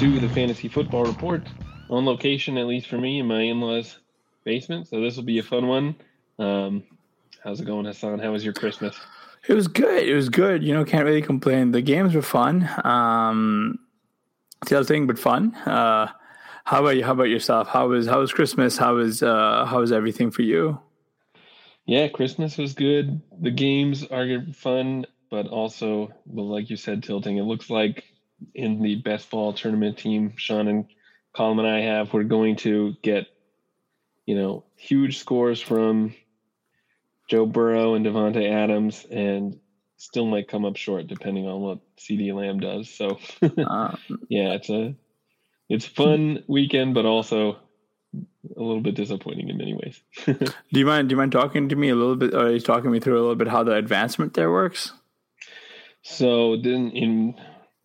to the Fantasy Football Report on location, at least for me, in my in-laws' basement. So this will be a fun one. Um, how's it going, Hassan? How was your Christmas? It was good. It was good. You know, can't really complain. The games were fun. Um, the other thing, but fun. Uh, how about you? How about yourself? How was how was Christmas? How was uh, how was everything for you? Yeah, Christmas was good. The games are fun, but also, well, like you said, tilting. It looks like in the best ball tournament team, Sean and Colin and I have, we're going to get, you know, huge scores from Joe Burrow and Davante Adams, and still might come up short depending on what CeeDee Lamb does. So, Um, yeah, it's a it's fun weekend, but also a little bit disappointing in many ways. do you mind? Do you mind talking to me a little bit? Or you talking me through a little bit how the advancement there works? so then in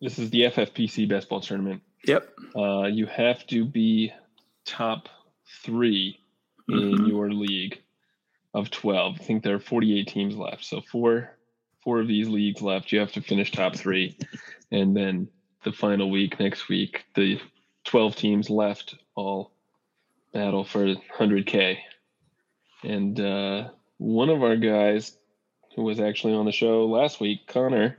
this is the FFPC best ball tournament. Yep. Uh, you have to be top 3 in Mhm. your league of 12. I think there are 48 teams left. So four four of these leagues left. You have to finish top three. And then the final week next week, the 12 teams left all battle for 100K. And uh, one of our guys who was actually on the show last week, Connor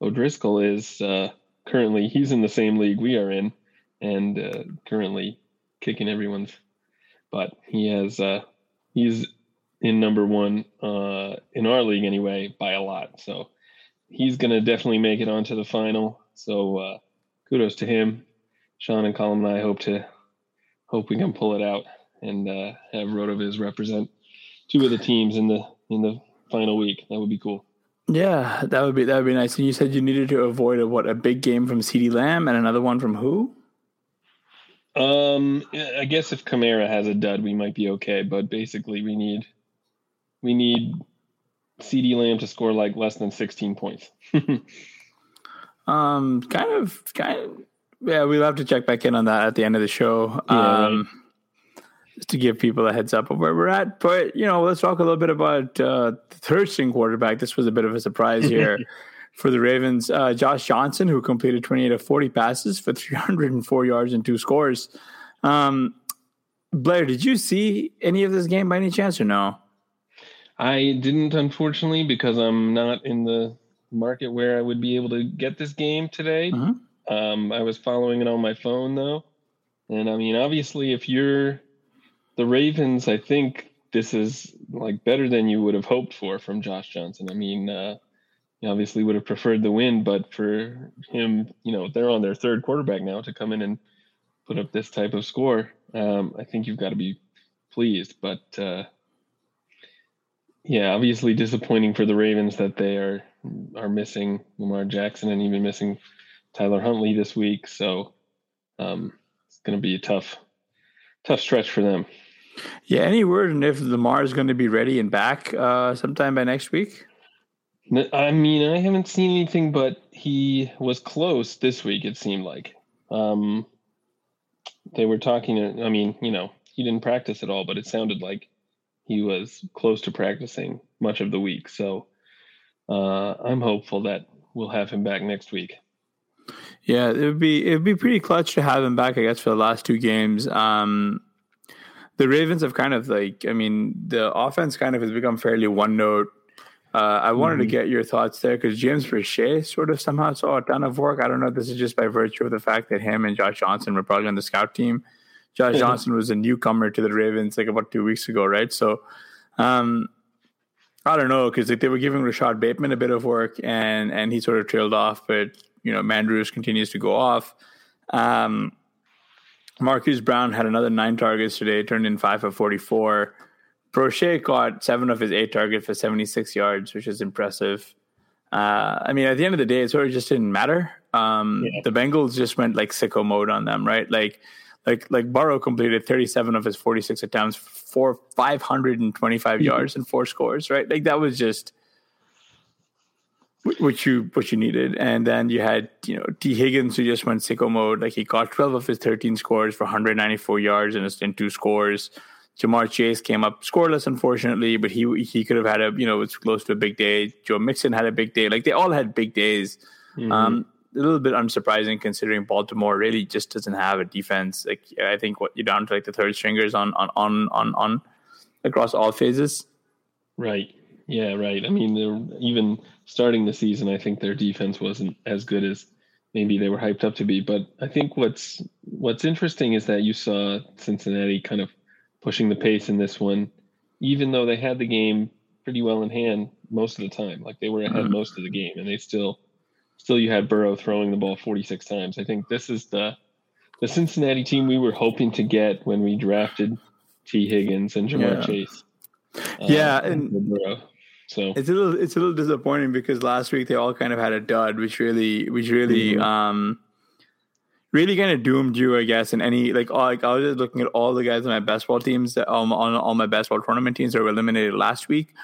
O'Driscoll, is uh, currently, he's in the same league we are in and uh, currently kicking everyone's butt. He has, uh, he's in number one uh, in our league anyway by a lot. So he's going to definitely make it onto the final. So uh, kudos to him. Sean and Colin and I hope to hope we can pull it out and uh, have Rotoviz represent two of the teams in the in the final week. That would be cool. Yeah, that would be that would be nice. And you said you needed to avoid a, what a big game from CeeDee Lamb and another one from who? Um, I guess if Kamara has a dud, we might be okay. But basically, we need we need CeeDee Lamb to score like less than 16 points. Um, kind of, kind of. Yeah, we'll have to check back in on that at the end of the show. Yeah, um, just to give people a heads up of where we're at. But you know, let's talk a little bit about uh, the third string quarterback. This was a bit of a surprise here for the Ravens. Uh, Josh Johnson, who completed 28 of 40 passes for 304 yards and two scores. Um, Blair, did you see any of this game by any chance or no? I didn't, unfortunately, because I'm not in the market where I would be able to get this game today. Mhm. Um, I was following it on my phone though, and I mean, obviously, if you're the Ravens, I think this is like better than you would have hoped for from Josh Johnson. I mean, uh, you obviously would have preferred the win, but for him, you know, they're on their third quarterback now to come in and put up this type of score. Um, I think you've got to be pleased, but. Uh, yeah, obviously disappointing for the Ravens that they are are missing Lamar Jackson and even missing Tyler Huntley this week. So um, it's going to be a tough, tough stretch for them. Yeah, any word on if Lamar is going to be ready and back uh, sometime by next week? I mean, I haven't seen anything, but he was close this week. It seemed like um, they were talking. I mean, you know, he didn't practice at all, but it sounded like he was close to practicing much of the week. So uh, I'm hopeful that we'll have him back next week. Yeah, it would be it would be pretty clutch to have him back. I guess for the last two games. Um, the Ravens have kind of like, I mean, the offense kind of has become fairly one note. Uh, I wanted mm-hmm. to get your thoughts there because James Proche sort of somehow saw a ton of work. I don't know if this is just by virtue of the fact that him and Josh Johnson were probably on the scout team. Josh mm-hmm. Johnson was a newcomer to the Ravens like about two weeks ago, right? So, um, I don't know because like, they were giving Rashod Bateman a bit of work, and and he sort of trailed off. But you know, Mandrews continues to go off. Um, Marquise Brown had another nine targets today, turned in five of 44. Proche caught seven of his eight targets for 76 yards, which is impressive. Uh, I mean, at the end of the day, it sort of just didn't matter. Um, yeah. The Bengals just went like sicko mode on them, right? Like, like, like Burrow completed 37 of his 46 attempts for 525 mm-hmm. yards and four scores, right? Like that was just which you what you needed. And then you had you know Tee Higgins who just went sicko mode. Like he caught 12 of his 13 scores for 194 yards and, and two scores. Ja'Marr Chase came up scoreless, unfortunately, but he he could have had a you know it's close to a big day. Joe Mixon had a big day. Like they all had big days. Mm-hmm. Um, a little bit unsurprising considering Baltimore really just doesn't have a defense. Like I think what you're down to like the third stringers on on on on on across all phases. Right. Yeah. Right. I mean, they're even starting the season, I think their defense wasn't as good as maybe they were hyped up to be. But I think what's what's interesting is that you saw Cincinnati kind of pushing the pace in this one, even though they had the game pretty well in hand most of the time. Like they were ahead mm-hmm. most of the game, and they still still you had Burrow throwing the ball 46 times. I think this is the the Cincinnati team we were hoping to get when we drafted T. Higgins and Ja'Marr yeah. Chase. yeah, uh, and Burrow. So it's a little it's a little disappointing because last week they all kind of had a dud, which really which really mm-hmm. um really kind of doomed you, I guess. And any like all, like I was just looking at all the guys on my baseball teams that um, on all my baseball tournament teams that were eliminated last week.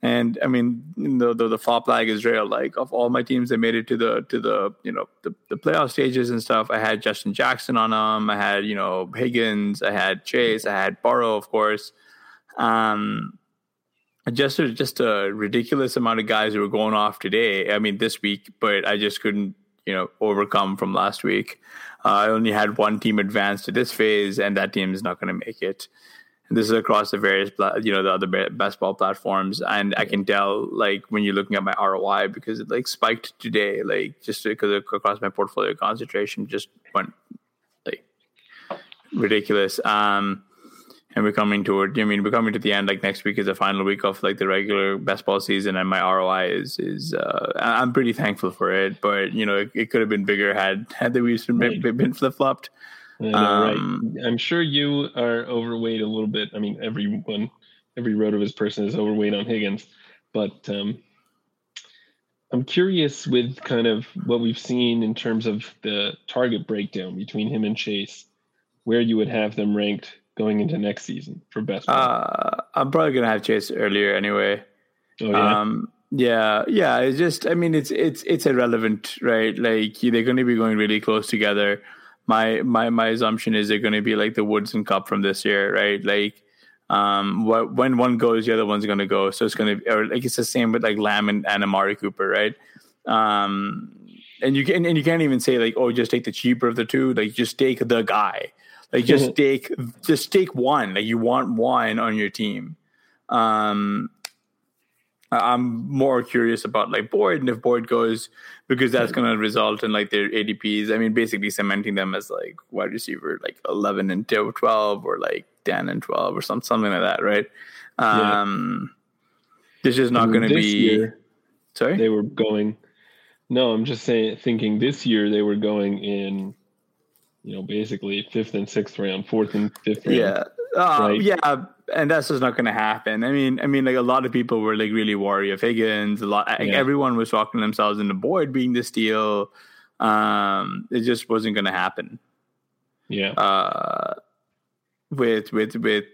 And I mean, the, the the flop lag is real. Like of all my teams that made it to the to the you know the, the playoff stages and stuff, I had Justin Jackson on them. I had you know Higgins. I had Chase. I had Burrow, of course. Um, just a, just a ridiculous amount of guys who were going off today. I mean, this week, but I just couldn't, you know, overcome from last week. Uh, I only had one team advance to this phase, and that team is not going to make it. And this is across the various, you know, the other best ball platforms, and I can tell, like, when you're looking at my ROI because it like spiked today, like just because across my portfolio concentration just went like ridiculous. Um, and we're coming toward I mean we're coming to the end like next week is the final week of like the regular best ball season and my ROI is is uh, I'm pretty thankful for it but you know it, it could have been bigger had had the Weaves been, right. been flip flopped um, right. I'm sure you are overweight a little bit I mean everyone every RotoViz person is overweight on Higgins but um, I'm curious with kind of what we've seen in terms of the target breakdown between him and Chase where you would have them ranked going into next season for best? Uh, I'm probably gonna have Chase earlier anyway. Oh yeah. Um, yeah, yeah. It's just, I mean, it's it's it's irrelevant, right? Like they're going to be going really close together. My my my assumption is they're going to be like the Woods and Kupp from this year, right? Like, um, what when one goes, the other one's going to go. So it's going to, or like it's the same with like Lamb and, and Amari Cooper, right? Um, and you can and you can't even say like, oh, just take the cheaper of the two. Like, just take the guy. Like just take just take one. Like you want one on your team. Um I'm more curious about like Boyd and if Boyd goes because that's going to result in like their ADPs. I mean, basically cementing them as like wide receiver, like 11 and 12 or like 10 and 12 or some, something like that, right? Um, yeah. This is not going to be. Year, sorry, they were going. No, I'm just saying, thinking this year they were going in you know, basically fifth and sixth round, fourth and fifth round. Yeah. Uh, right? Yeah, and that's just not going to happen. I mean, I mean, like a lot of people were like really worried of Higgins. A lot, yeah. everyone was talking themselves into Boyd being the steal. Um, it just wasn't going to happen. Yeah. Uh, with with with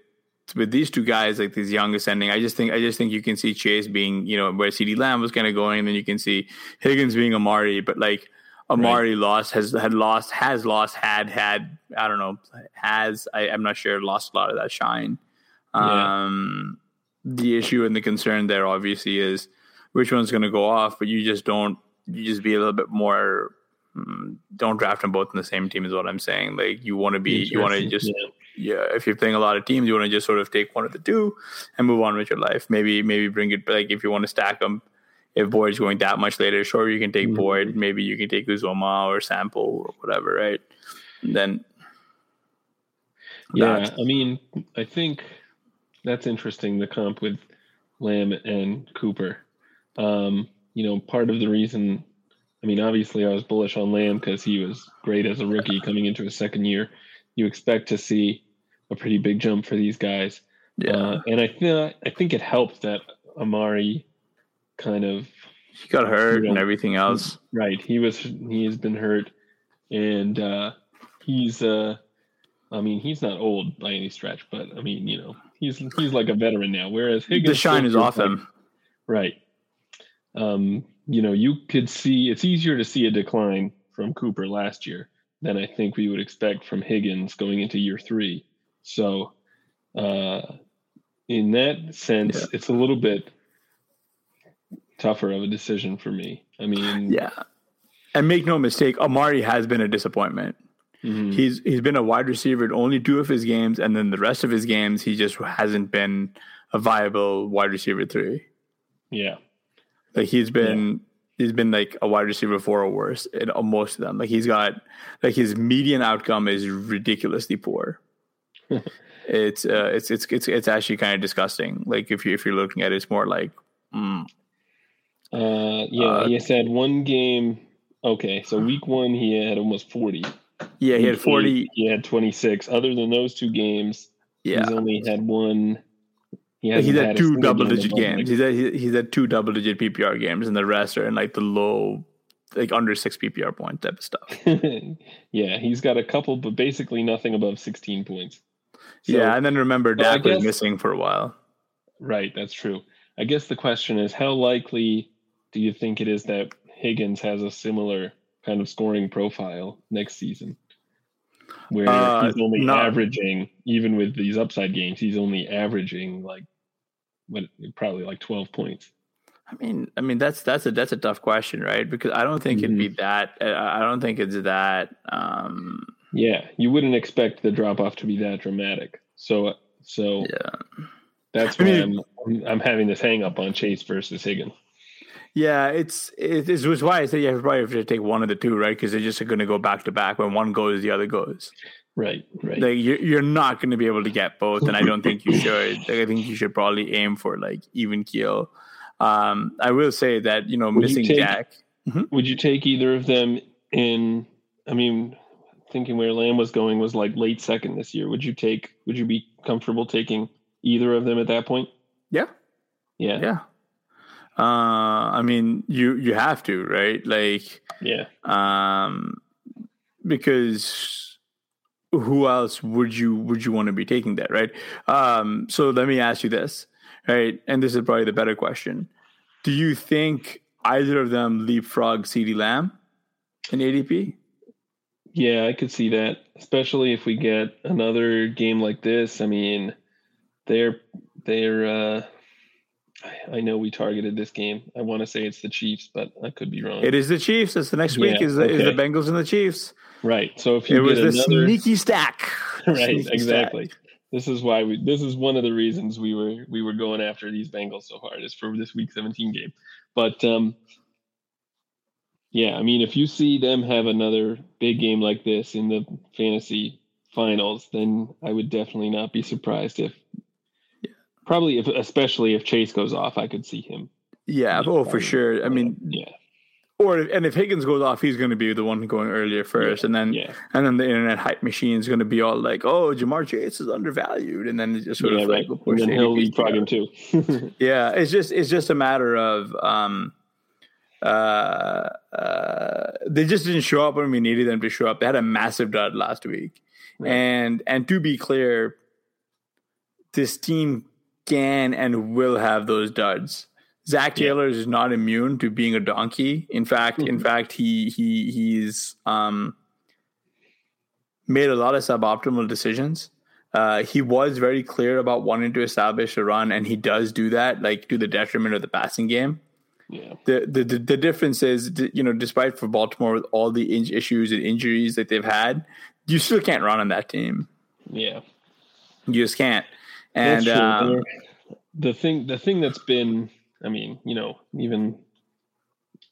with these two guys, like these young ascending, I just think I just think you can see Chase being, you know, where CeeDee Lamb was kind of going, and then you can see Higgins being Amari, but like Amari right. lost has had lost has lost had had I don't know has I, am not sure lost a lot of that shine. Um, the issue and the concern there obviously is which one's going to go off, but you just don't. You just be a little bit more. mm, Don't draft them both in the same team is what I'm saying. Like you want to be, you want to just Yeah. yeah, if you're playing a lot of teams, you want to just sort of take one of the two and move on with your life. Maybe maybe bring it like if you want to stack them. If Boyd's going that much later, sure you can take Mhm. Boyd. Maybe you can take Uzomah or Sample or whatever, right? And then Yeah, that- I mean, I think that's interesting. The comp with Lamb and Cooper. Um, you know, part of the reason, I mean, obviously, I was bullish on Lamb because he was great as a rookie coming into his second year. You expect to see a pretty big jump for these guys, yeah, uh, and I feel I think it helped that Amari kind of he got hurt Yeah. and everything else. Right. He was he has been hurt and uh he's uh I mean he's not old by any stretch, but I mean, you know, he's he's like a veteran now. Whereas Higgins The shine is off like- him. Right. Um, you know, you could see it's easier to see a decline from Cooper last year than I think we would expect from Higgins going into year three. So uh in that sense, Yeah. it's a little bit tougher of a decision for me. I mean, Yeah, and make no mistake, Amari has been a disappointment. mhm. He's he's been a wide receiver in only two of his games, and then the rest of his games he just hasn't been a viable wide receiver three. yeah. Like he's been he's been like a wide receiver four or worse in uh, most of them. Like he's got like his median outcome is ridiculously poor. it's uh it's it's it's it's actually kind of disgusting. Like if you if you're looking at it, it's more like mm, Uh, yeah, Uh, he has had one game. Okay, so week one he had almost forty. yeah, he had forty. eight, He had twenty six. Other than those two games, Yeah, he's only had one. He he's had had two double digit games. He's had he- he's had two double digit PPR games, and the rest are in like the low, like under six PPR point type of stuff. yeah, he's got a couple, but basically nothing above sixteen points. So- yeah, and then remember Dak was missing for a while. Right, that's true. I guess the question is how likely do you think it is that Higgins has a similar kind of scoring profile next season? Where Uh, he's only not- averaging, even with these upside games, he's only averaging like what probably like 12 points. I mean, I mean that's that's a that's a tough question, right? Because I don't think it'd be Mm-hmm. that. I I don't think it's that. Um, Yeah, you wouldn't expect the drop off to be that dramatic. So so yeah, that's I why mean- I'm I'm having this hang up on Chase versus Higgins. Yeah. It's it is was why I say you have probably have to take one of the two, right? Because they're just going to go back to back. When one goes, the other goes. Right, right. Like you're you're not going to be able to get both, and I don't think you should. Like I think you should probably aim for like even keel. Um, I will say that you know Would you missing take- Jack. Would you take either of them in? I mean, thinking where Lamb was going was like late second this year. Would you take? Would you be comfortable taking either of them at that point? Yeah, Yeah, yeah. Uh, I mean, you you have to right, like. yeah. um, because who else would you would you want to be taking that right um so let me ask you this right and this is probably the better question do you think either of them leapfrog CeeDee lamb in adp Yeah, I could see that, especially if we get another game like this. I mean, they're they're. uh I- I know we targeted this game. I want to say it's the Chiefs, but I could be wrong. it is the chiefs that's the next week Yeah, is the, is the bengals and the chiefs right. So if you it was the another, sneaky stack right, Sneaky stack. exactly. This is why we. This is one of the reasons we were we were going after these Bengals so hard is for this Week 17 game. But um, yeah, I mean, if you see them have another big game like this in the fantasy finals, then I would definitely not be surprised if. Probably, if especially if Chase goes off, I could see him. yeah oh for sure i mean yeah, or and if higgins goes off he's going to be the one going earlier first and then yeah, And then the internet hype machine is going to be all like, "Oh, Ja'Marr Chase is undervalued," and then it just sort yeah, of right. like will And then he'll leapfrog him too. Yeah, it's just it's just a matter of um, uh, uh, they just didn't show up when we needed them to show up. They had a massive dud last week, Right. and and to be clear, this team can and will have those duds. Zac Yeah. Taylor is not immune to being a donkey. In fact, in Mhm. fact, he he he's um, made a lot of suboptimal decisions. Uh, he was very clear about wanting to establish a run, and he does do that, like to the detriment of the passing game. Yeah. The, the the the difference is, you know, despite for Baltimore with all the in- issues and injuries that they've had, you still can't run on that team. Yeah. You just can't. And um, the thing, the thing that's been, I mean, you know, even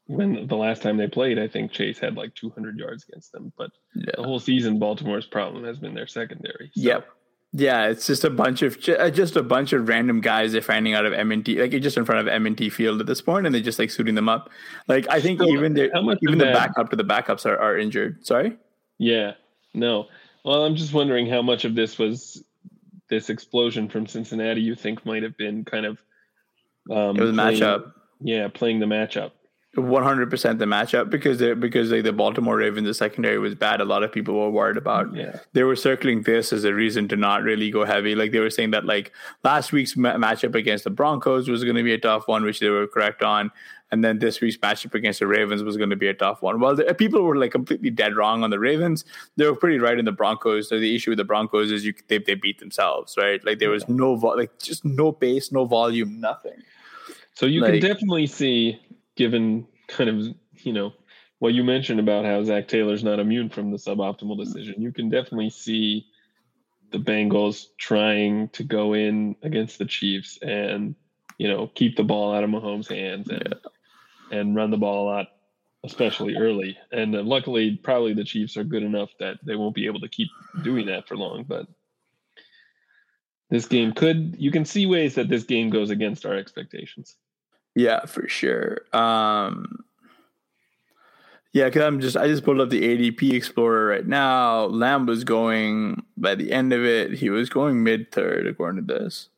when the last time they played, I think Chase had like 200 yards against them. But yeah. the whole season, Baltimore's problem has been their secondary. So. Yep. Yeah, it's just a bunch of uh, just a bunch of random guys they're finding out of M&T, like just in front of M&T Field at this point, and they're just like suiting them up. Like I think so even the even the that, backup to the backups are, are injured. Sorry. Yeah. No. Well, I'm just wondering how much of this was this explosion from Cincinnati. You think might have been kind of um, it was playing, matchup. Yeah, playing the matchup. 100% the matchup because they, because like the Baltimore Ravens the secondary was bad a lot of people were worried about yeah they were circling this as a reason to not really go heavy like they were saying that like last week's ma- matchup against the Broncos was going to be a tough one which they were correct on and then this week's matchup against the Ravens was going to be a tough one. Well the, uh, people were like completely dead wrong on the Ravens they were pretty right in the Broncos. So the issue with the Broncos is you they, they beat themselves right? Like there was no vo- like just no pace no volume nothing. So you like, can definitely see given kind of you know what you mentioned about how Zac Taylor's not immune from the suboptimal decision, you can definitely see the Bengals trying to go in against the Chiefs and you know keep the ball out of Mahomes' hands and yeah. And run the ball a lot, especially early. And uh, luckily, probably the Chiefs are good enough that they won't be able to keep doing that for long. But this game could you can see ways that this game goes against our expectations. Yeah, for sure. Um, yeah, because I'm just I just pulled up the ADP Explorer right now. Lamb was going by the end of it, he was going mid third according to this.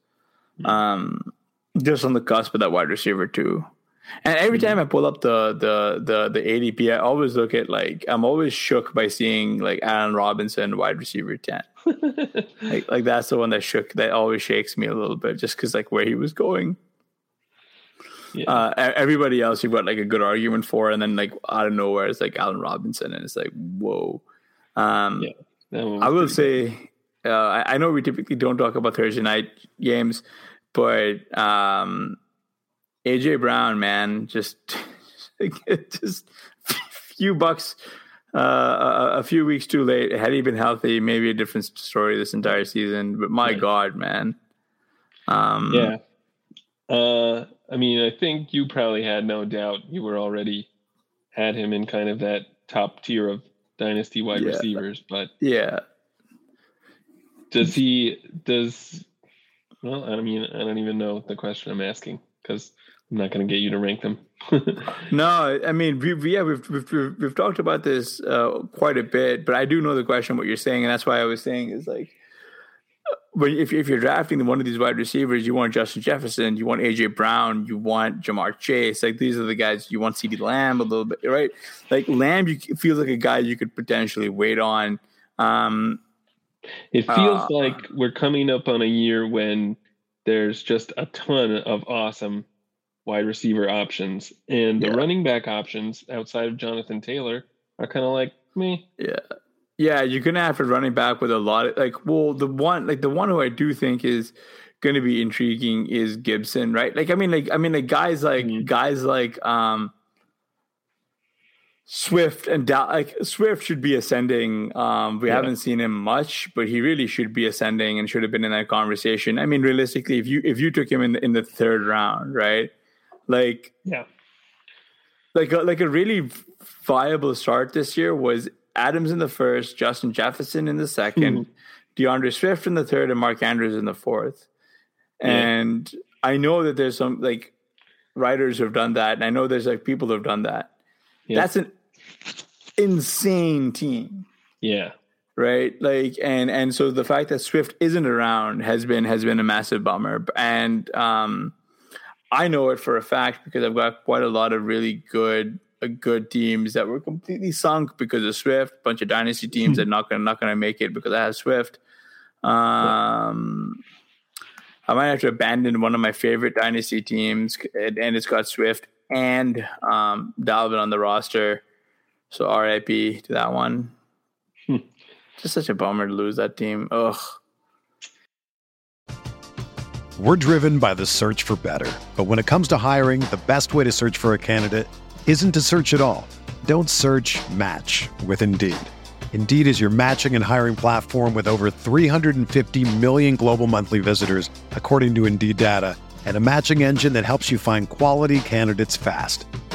Um, just on the cusp of that wide receiver too. And every time I pull up the the the the ADP, I always look at like I'm always shook by seeing like Allen Robinson wide receiver ten. like like that's the one that shook that always shakes me a little bit just because like where he was going. Yeah. Uh, everybody else you've got like a good argument for, and then like out of nowhere it's like Allen Robinson, and it's like whoa. Um, yeah, I will say, uh, I, I, know we typically don't talk about Thursday night games, but um, AJ Brown, man, just just few bucks. Uh, a, a, few weeks too late. Had he been healthy, maybe a different story this entire season. But my right. God, man. Um, yeah. Uh, I mean, I think you probably had no doubt you were already had him in kind of that top tier of dynasty wide yeah. receivers, but yeah. Does he does well, I mean, I don't even know the question I'm asking because I'm not going to get you to rank them. no, I mean, we, we, yeah, we've, we've, we've talked about this uh, quite a bit, but I do know the question, what you're saying. And that's why I was saying is like, but if, if you're drafting one of these wide receivers, you want Justin Jefferson, you want AJ Brown, you want Ja'Marr Chase. Like these are the guys you want. CeeDee Lamb a little bit, right? Like Lamb, you feels like a guy you could potentially wait on. Um, it feels uh, like we're coming up on a year when there's just a ton of awesome wide receiver options, and the yeah. running back options outside of Jonathan Taylor are kind of like me. Yeah, yeah, you're gonna have a running back with a lot of like. Well, the one like the one who I do think is going to be intriguing is Gibson, right? Like, I mean, like, I mean, like guys like mm-hmm. guys like um Swift and da- like Swift should be ascending. Um, we yeah. haven't seen him much, but he really should be ascending and should have been in that conversation. I mean, realistically, if you if you took him in the, in the third round, right? Like, yeah, like a, like a really viable start this year was Adams in the first, Justin Jefferson in the second, mm-hmm. D'Andre Swift in the third, and Mark Andrews in the fourth. Yeah. And I know that there's some like writers who have done that, and I know there's like people who have done that. Yeah. That's an insane team. Yeah. Right. Like and and so the fact that Swift isn't around has been has been a massive bummer. And um I know it for a fact because I've got quite a lot of really good good teams that were completely sunk because of Swift. A bunch of dynasty teams that not gonna not gonna make it because I have Swift. Um, I might have to abandon one of my favorite dynasty teams, and, and it's got Swift and um, Dalvin on the roster. So RIP to that one. Hmm. Just such a bummer to lose that team. Ugh. We're driven by the search for better. But when it comes to hiring, the best way to search for a candidate isn't to search at all. Don't search match with Indeed. Indeed is your matching and hiring platform with over 350 million global monthly visitors, according to Indeed data, and a matching engine that helps you find quality candidates fast.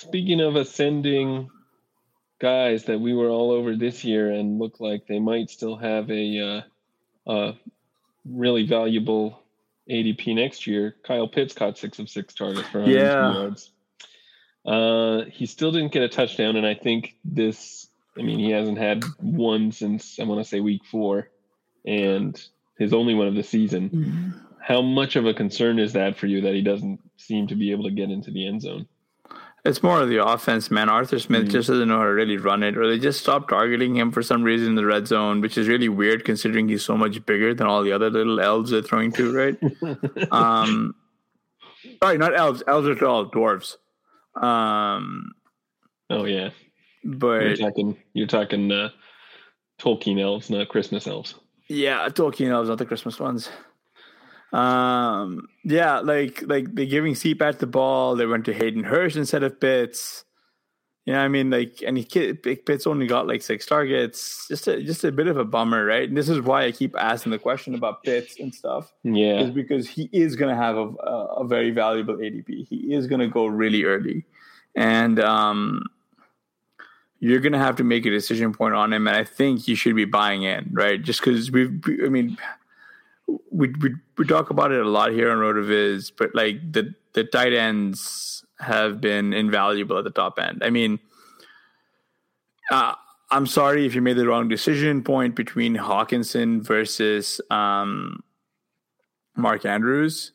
Speaking of ascending guys that we were all over this year and look like they might still have a, uh, a really valuable ADP next year, Kyle Pitts caught six of six targets for 102 yeah. yards. Uh, he still didn't get a touchdown, and I think this. I mean, he hasn't had one since I want to say week four, and his only one of the season. Mm-hmm. How much of a concern is that for you that he doesn't seem to be able to get into the end zone? It's more of the offense, man. Arthur Smith mm just doesn't know how to really run it, or they just stopped targeting him for some reason in the red zone, which is really weird considering he's so much bigger than all the other little elves they're throwing to, right? um, sorry, not elves. Elves are all dwarves. Um, oh yeah, but you're talking you're talking uh, Tolkien elves, not Christmas elves. Yeah, Tolkien elves, not the Christmas ones. Um, yeah, like like they're giving CPAT the ball. They went to Hayden Hurst instead of Pitts. You know, I mean, like, and he Pitts only got like six targets. Just a just a bit of a bummer, right? And this is why I keep asking the question about Pitts and stuff. Yeah, is because he is going to have a, a, a very valuable ADP. He is going to go really early, and um, you're going to have to make a decision point on him. And I think you should be buying in, right? Just because we've, I mean we, we we talk about it a lot here on Rotoviz, but like the the tight ends have been invaluable at the top end. I mean, uh, I'm sorry if you made the wrong decision point between Hockenson versus um, Mark Andrews.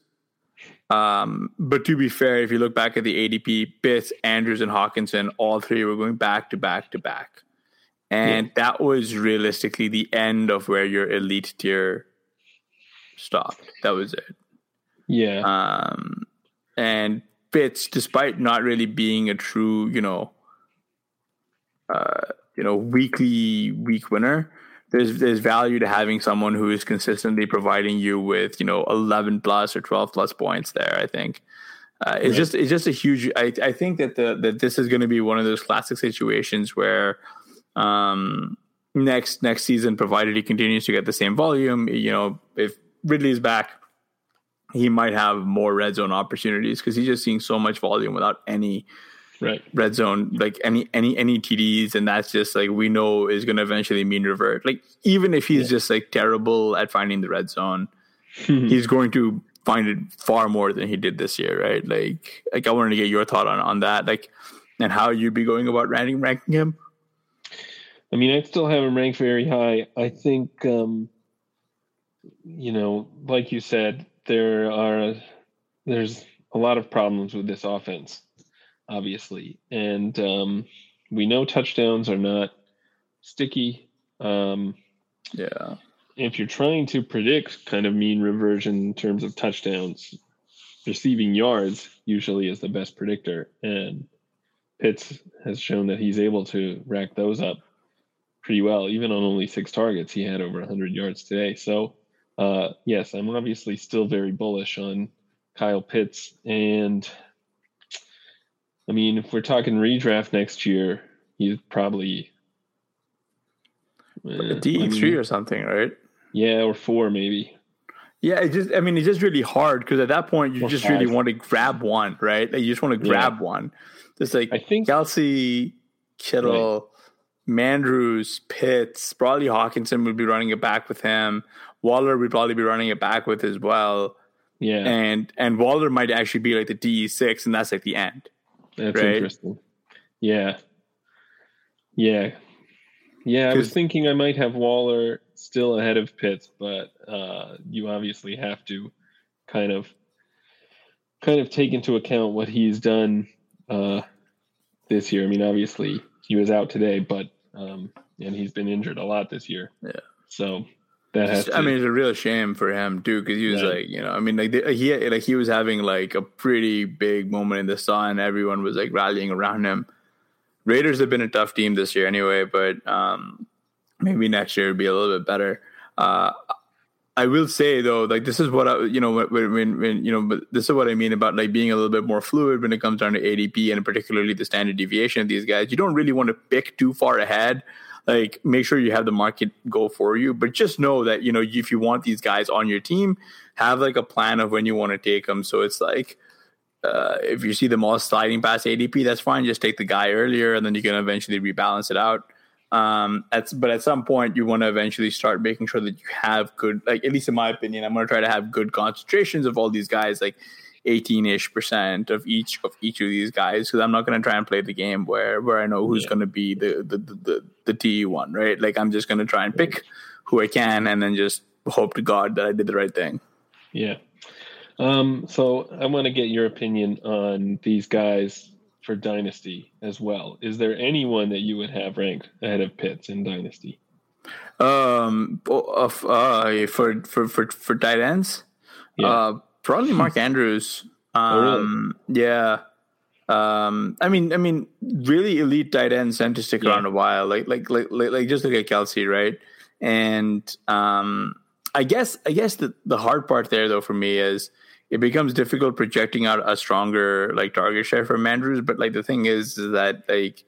Um, but to be fair, if you look back at the ADP, Pitts, Andrews, and Hockenson, all three were going back to back to back. And yeah. that was realistically the end of where your elite tier stopped. That was it. Yeah. Um, and Pitts, despite not really being a true, you know, uh, you know, weekly week winner, there's there's value to having someone who is consistently providing you with, you know, 11 plus or 12 plus points there. I think. Uh, it's right. just it's just a huge. I, I think that the that this is going to be one of those classic situations where um, next next season, provided he continues to get the same volume, you know, if Ridley's back, he might have more red zone opportunities because he's just seeing so much volume without any right. red zone like any any any TDs and that's just like we know is going to eventually mean revert. Like even if he's yeah. just like terrible at finding the red zone he's going to find it far more than he did this year right? Like like I wanted to get your thought on on that like and how you'd be going about ranking ranking him. I mean I still have him ranked very high. I think um you know, like you said, there are there's a lot of problems with this offense, obviously, and um, we know touchdowns are not sticky. Um, yeah. If you're trying to predict kind of mean reversion in terms of touchdowns, receiving yards usually is the best predictor, and Pitts has shown that he's able to rack those up pretty well. Even on only six targets, he had over 100 yards today. So, uh, yes, I'm obviously still very bullish on Kyle Pitts. And I mean, if we're talking redraft next year, he's probably uh, D three or something, right? Yeah, or four maybe. Yeah, it just I mean it's just really hard because at that point you or just five. really want to grab one, right? Like you just want to grab yeah. one. Just like I think Kelce, Kittle, right. Mandrews, Pitts, probably Hockenson would be running it back with him. Waller would probably be running it back with as well. Yeah. And and Waller might actually be like the DE six and that's like the end. That's right? interesting. Yeah. Yeah. Yeah, I was thinking I might have Waller still ahead of Pitts, but uh, you obviously have to kind of kind of take into account what he's done uh, this year. I mean, obviously he was out today, but um, and he's been injured a lot this year. Yeah. So that has. I mean, it's a real shame for him too, because he was yeah. like, you know, I mean, like he like he was having like a pretty big moment in the sun. Everyone was like rallying around him. Raiders have been a tough team this year anyway, but um, maybe next year would be a little bit better. Uh, I will say though, like this is what I, you know, when, when, when, you know, but this is what I mean about like being a little bit more fluid when it comes down to ADP and particularly the standard deviation of these guys. You don't really want to pick too far ahead. Like, make sure you have the market go for you, but just know that you know if you want these guys on your team, have like a plan of when you want to take them. So it's like, uh, if you see them all sliding past ADP, that's fine. Just take the guy earlier, and then you can eventually rebalance it out. Um, at, but at some point, you want to eventually start making sure that you have good, like at least in my opinion, I'm going to try to have good concentrations of all these guys, like 18 ish percent of each of each of these guys, because I'm not going to try and play the game where where I know who's yeah. going to be the the the the, the TE one, right? Like I'm just going to try and pick who I can, and then just hope to God that I did the right thing. Yeah. Um, so I want to get your opinion on these guys for Dynasty as well. Is there anyone that you would have ranked ahead of Pitts in Dynasty? Um, of uh, for for for for tight ends, yeah. uh, probably Mark Andrews. Um, oh, really? Um, yeah. Um, I mean, I mean, really elite tight ends tend to stick yeah. around a while. Like, like, like, like, like, just look at Kelce, right? And um, I guess, I guess the the hard part there though for me is it becomes difficult projecting out a stronger like target share for Andrews. But like the thing is, is that like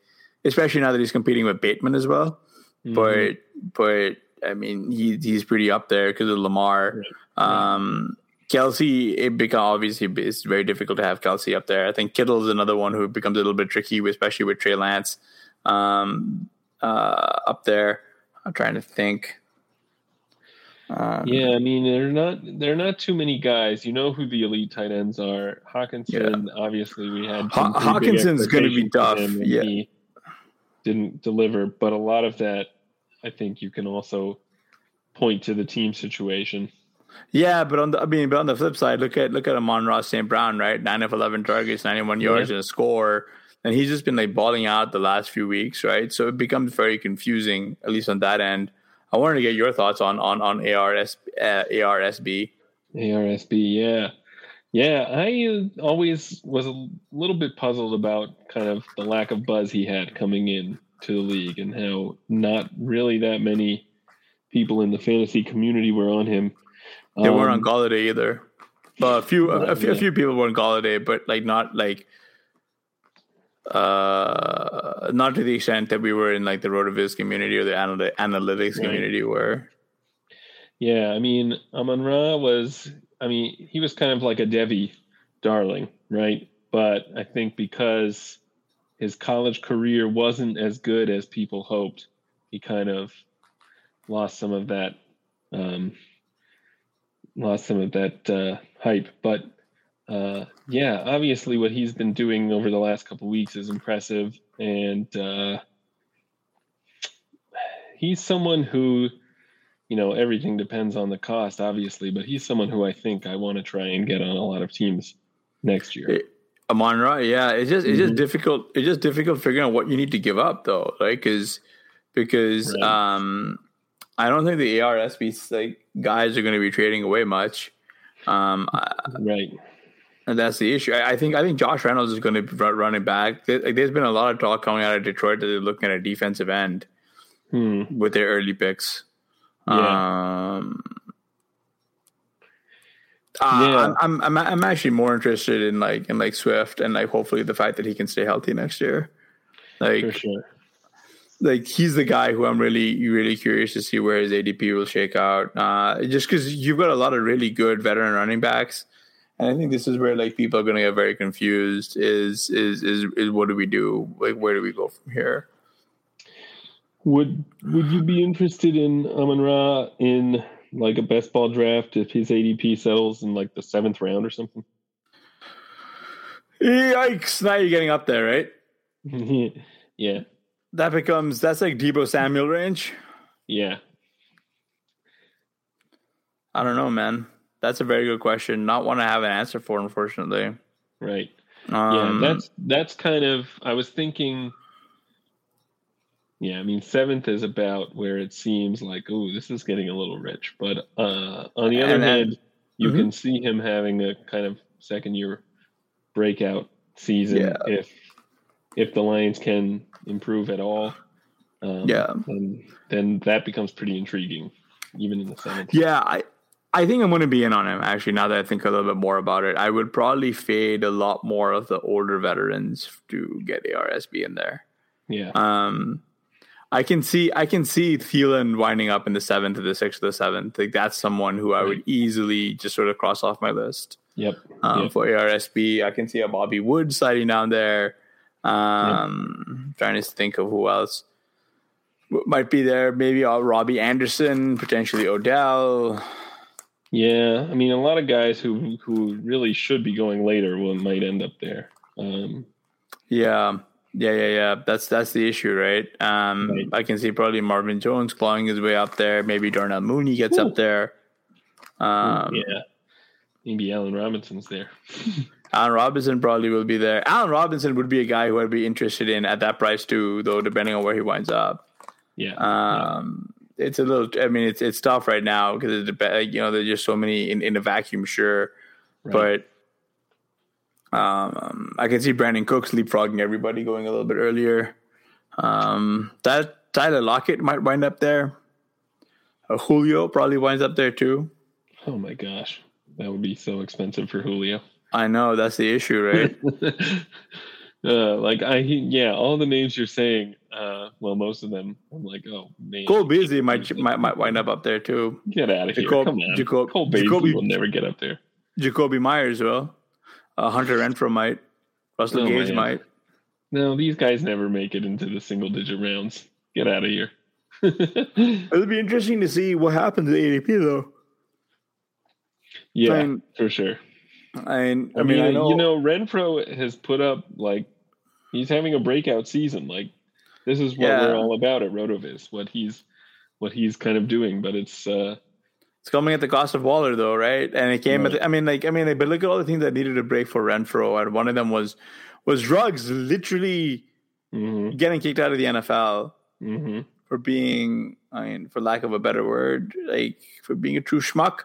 especially now that he's competing with Bateman as well. Mm-hmm. But but I mean he he's pretty up there because of Lamar. Right. Um, Kelce, it become obviously it's very difficult to have Kelce up there. I think Kittle is another one who becomes a little bit tricky, especially with Trey Lance um, uh, up there. I'm trying to think. Um, yeah, I mean they're not they're not too many guys. You know who the elite tight ends are. Hockenson, yeah. obviously, we had Haw- Hockenson's going to be tough. Yeah, he didn't deliver, but a lot of that, I think, you can also point to the team situation. Yeah, but on the I mean, but on the flip side, look at look at Amon-Ra St. Brown, right? Nine of eleven targets, ninety one yards, yeah. and a score. And he's just been like balling out the last few weeks, right? So it becomes very confusing, at least on that end. I wanted to get your thoughts on on on ARS uh, ARSB. ARSB, yeah, yeah. I always was a little bit puzzled about kind of the lack of buzz he had coming in to the league and how not really that many people in the fantasy community were on him. They um, weren't on um, Golladay either. Uh, a few, a, a, few, a few people were on Golladay, but like not like uh, not to the extent that we were in like the RotoViz community or the anal- analytics right. community were. Yeah, I mean, Amon Ra was, I mean, he was kind of like a devy darling, right? But I think because his college career wasn't as good as people hoped, he kind of lost some of that, um, lost some of that uh, hype. But uh, yeah, obviously what he's been doing over the last couple weeks is impressive, and uh, he's someone who, you know, everything depends on the cost, obviously, but he's someone who I think I want to try and get on a lot of teams next year. Amon Ra, yeah, it's just it's mm-hmm. just difficult. It's just difficult figuring out what you need to give up, though, right? Because because right. um, I don't think the ARSB like guys are going to be trading away much. Um, right and that's the issue. I, I, think I think Josh Reynolds is going to be running back. There, like, there's been a lot of talk coming out of Detroit that they're looking at a defensive end, Hmm. with their early picks. Yeah. Um, uh, Yeah. I'm, I'm I'm I'm actually more interested in like in like Swift and like hopefully the fact that he can stay healthy next year. Like For sure. Like he's the guy who I'm really really curious to see where his ADP will shake out. Uh, just because you've got a lot of really good veteran running backs, and I think this is where like people are going to get very confused. Is is is is what do we do? Like where do we go from here? Would Would you be interested in Amon Ra in like a best ball draft if his ADP settles in like the seventh round or something? Yikes! Now you're getting up there, right? yeah. That becomes that's like Deebo Samuel range. Yeah. I don't know, man. That's a very good question. Not one I have an answer for, unfortunately. Right. Um, yeah, that's that's kind of I was thinking yeah, I mean seventh is about where it seems like, oh, this is getting a little rich. But uh on the other then- hand, you Mhm. can see him having a kind of second year breakout season Yeah. if if the Lions can improve at all. Um, Yeah. then then that becomes pretty intriguing, even in the seventh. Yeah, I I think I'm going to be in on him. Actually, now that I think a little bit more about it, I would probably fade a lot more of the older veterans to get ARSB in there. Yeah. Um, I can see I can see Thielen winding up in the seventh or the sixth or the seventh. Like that's someone who I would easily just sort of cross off my list. Yep. um, Yep. for ARSB. I can see a Bobby Wood sliding down there. Um, Trying to think of who else might be there. Maybe uh, Robby Anderson, potentially Odell. Yeah, I mean, a lot of guys who who really should be going later will might end up there. Um, Yeah, yeah, yeah, yeah. That's that's the issue, right? Um, Right. I can see probably Marvin Jones clawing his way up there. Maybe Darnell Mooney gets Ooh. up there. Um, yeah, maybe Allen Robinson's there. Allen Robinson probably will be there. Allen Robinson would be a guy who I'd be interested in at that price too, though, depending on where he winds up. Yeah, Um, it's a little. I mean, it's it's tough right now because it you know there's just so many in, in a vacuum, sure, right. but um, I can see Brandin Cooks leapfrogging everybody, going a little bit earlier. Um, that Tyler Lockett might wind up there. Uh, Julio probably winds up there too. oh my gosh, that would be so expensive for Julio. I know that's the issue, right? uh, like I, yeah, all the names you're saying. Uh, well, most of them, I'm like, oh man, Cole Beasley might might might wind up up there too. get out of here! Jacob- Come on, Jacob- Cole Beasley Jacoby- will never get up there. Jakobi Meyers will. Uh, Hunter Renfrow might. Russell Oh, Gage man. might. No, these guys never make it into the single digit rounds. Get out of here. It'll be interesting to see what happens to ADP though. yeah, I mean, for sure. I mean, I, mean, you know, Renfrow has put up like he's having a breakout season. Like this is what Yeah. we're all about at RotoViz. What he's what he's kind of doing, but it's uh It's coming at the cost of Waller, though, right? And it came at. The, I mean, like, I mean, like, but look at all the things that needed a break for Renfrow, and one of them was was drugs, literally mhm, getting kicked out of the NFL mhm. for being, I mean, for lack of a better word, like for being a true schmuck.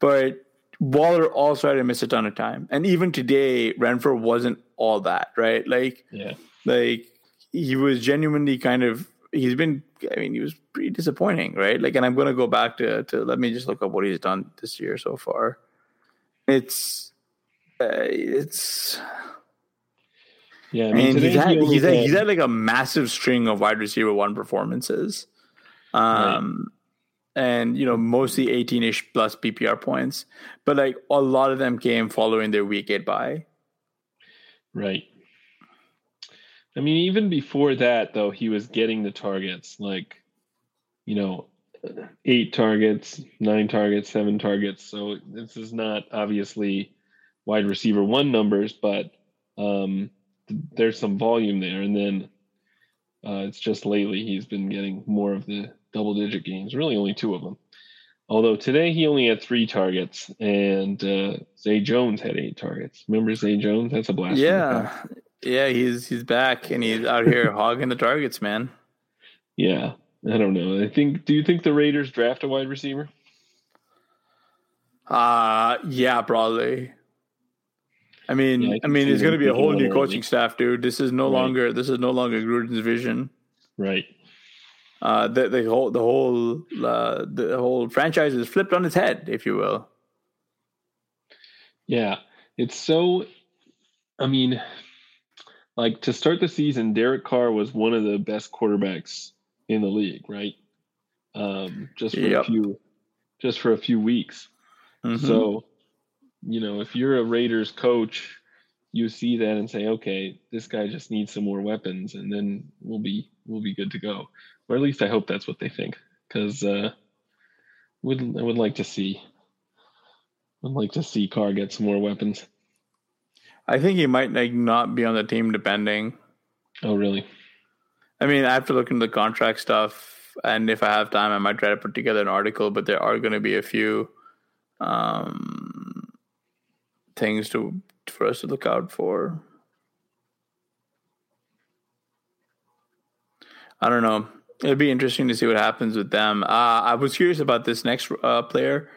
But Waller also had to miss a ton of time, and even today, Renfrow wasn't all that, right? Like, yeah. like he was genuinely kind of he's been i mean he was pretty disappointing right? Like and i'm going to go back to to let me just look up what he's done this year so far. It's uh, it's Yeah, I mean, he's had, he's, had, he's had like a massive string of wide receiver one performances. Um and you know mostly 18ish plus ppr points but like a lot of them came following their week eight bye Right. I mean, even before that, though, he was getting the targets like, you know, eight targets, nine targets, seven targets. So this is not obviously wide receiver one numbers, but um, th- there's some volume there. And then uh, it's just lately he's been getting more of the double digit games, really only two of them. Although today he only had three targets, and uh, Zay Jones had eight targets. Remember Zay Jones? That's a blast. from the past. yeah yeah he's he's back and he's out here hogging the targets man Yeah, I don't know. I think. Do you think the Raiders draft a wide receiver? Uh yeah, probably. I mean, Yeah, I I, mean, it's going to be a whole new coaching staff, dude. This is no Right. longer this is no longer Gruden's vision. Right. Uh, the the whole the whole uh, the whole franchise is flipped on its head, if you will. Yeah, it's so. I mean, like to start the season, Derek Carr was one of the best quarterbacks in the league, right? Um, just for yep. a few, just for a few weeks. Mm-hmm. So, you know, if you're a Raiders coach, you see that and say, okay, this guy just needs some more weapons, and then we'll be we'll be good to go. Or at least I hope that's what they think, because uh, would I would like to see, would like to see Carr get some more weapons. I think he might like not be on the team depending. Oh, really? I mean, I have to look into the contract stuff, and if I have time, I might try to put together an article. But there are going to be a few um, things to for us to look out for. I don't know. It'd be interesting to see what happens with them. Uh, I was curious about this next uh, player.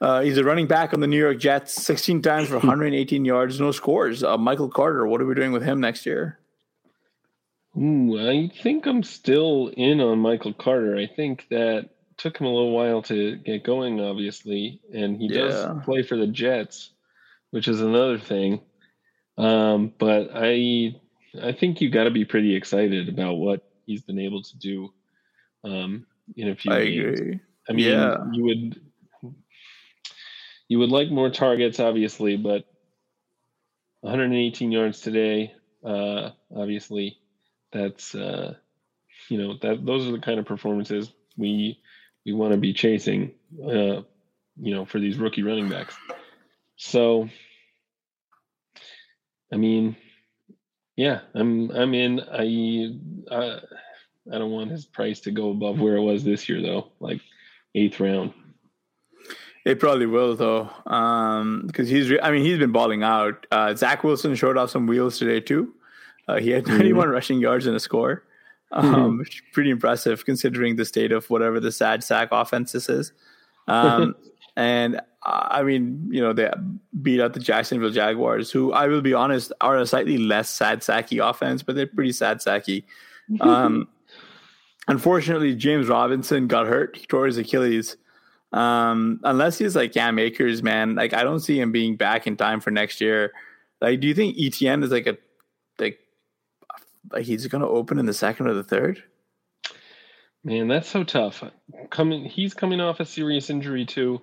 Uh, he's a running back on the New York Jets, 16 times for 118 yards, no scores. Uh, Michael Carter, what are we doing with him next year? Ooh, I think I'm still in on Michael Carter. I think that took him a little while to get going, obviously, and he yeah. does play for the Jets, which is another thing. Um, but I, I think you got to be pretty excited about what he's been able to do um, in a few I games. Agree. I mean, yeah. you would you would like more targets, obviously, but 118 yards today, uh, obviously, that's uh, you know that those are the kind of performances we we want to be chasing, uh, you know, for these rookie running backs. So, I mean, yeah, I'm I'm in. I I, I don't want his price to go above where it was this year, though, like eighth round. It probably will though, um, because he's. Re- I mean, he's been balling out. Uh, Zach Wilson showed off some wheels today too. Uh, he had 91 mm-hmm. rushing yards and a score. Um, mm-hmm. Pretty impressive considering the state of whatever the sad sack offense this is. Um, and uh, I mean, you know, they beat out the Jacksonville Jaguars, who I will be honest are a slightly less sad sacky offense, but they're pretty sad sacky. Um, unfortunately, James Robinson got hurt. He tore his Achilles. Um, unless he's like Cam Akers, man, like I don't see him being back in time for next year. Like, do you think ETN is like a like like he's going to open in the second or the third? Man, that's so tough. Coming, he's coming off a serious injury too.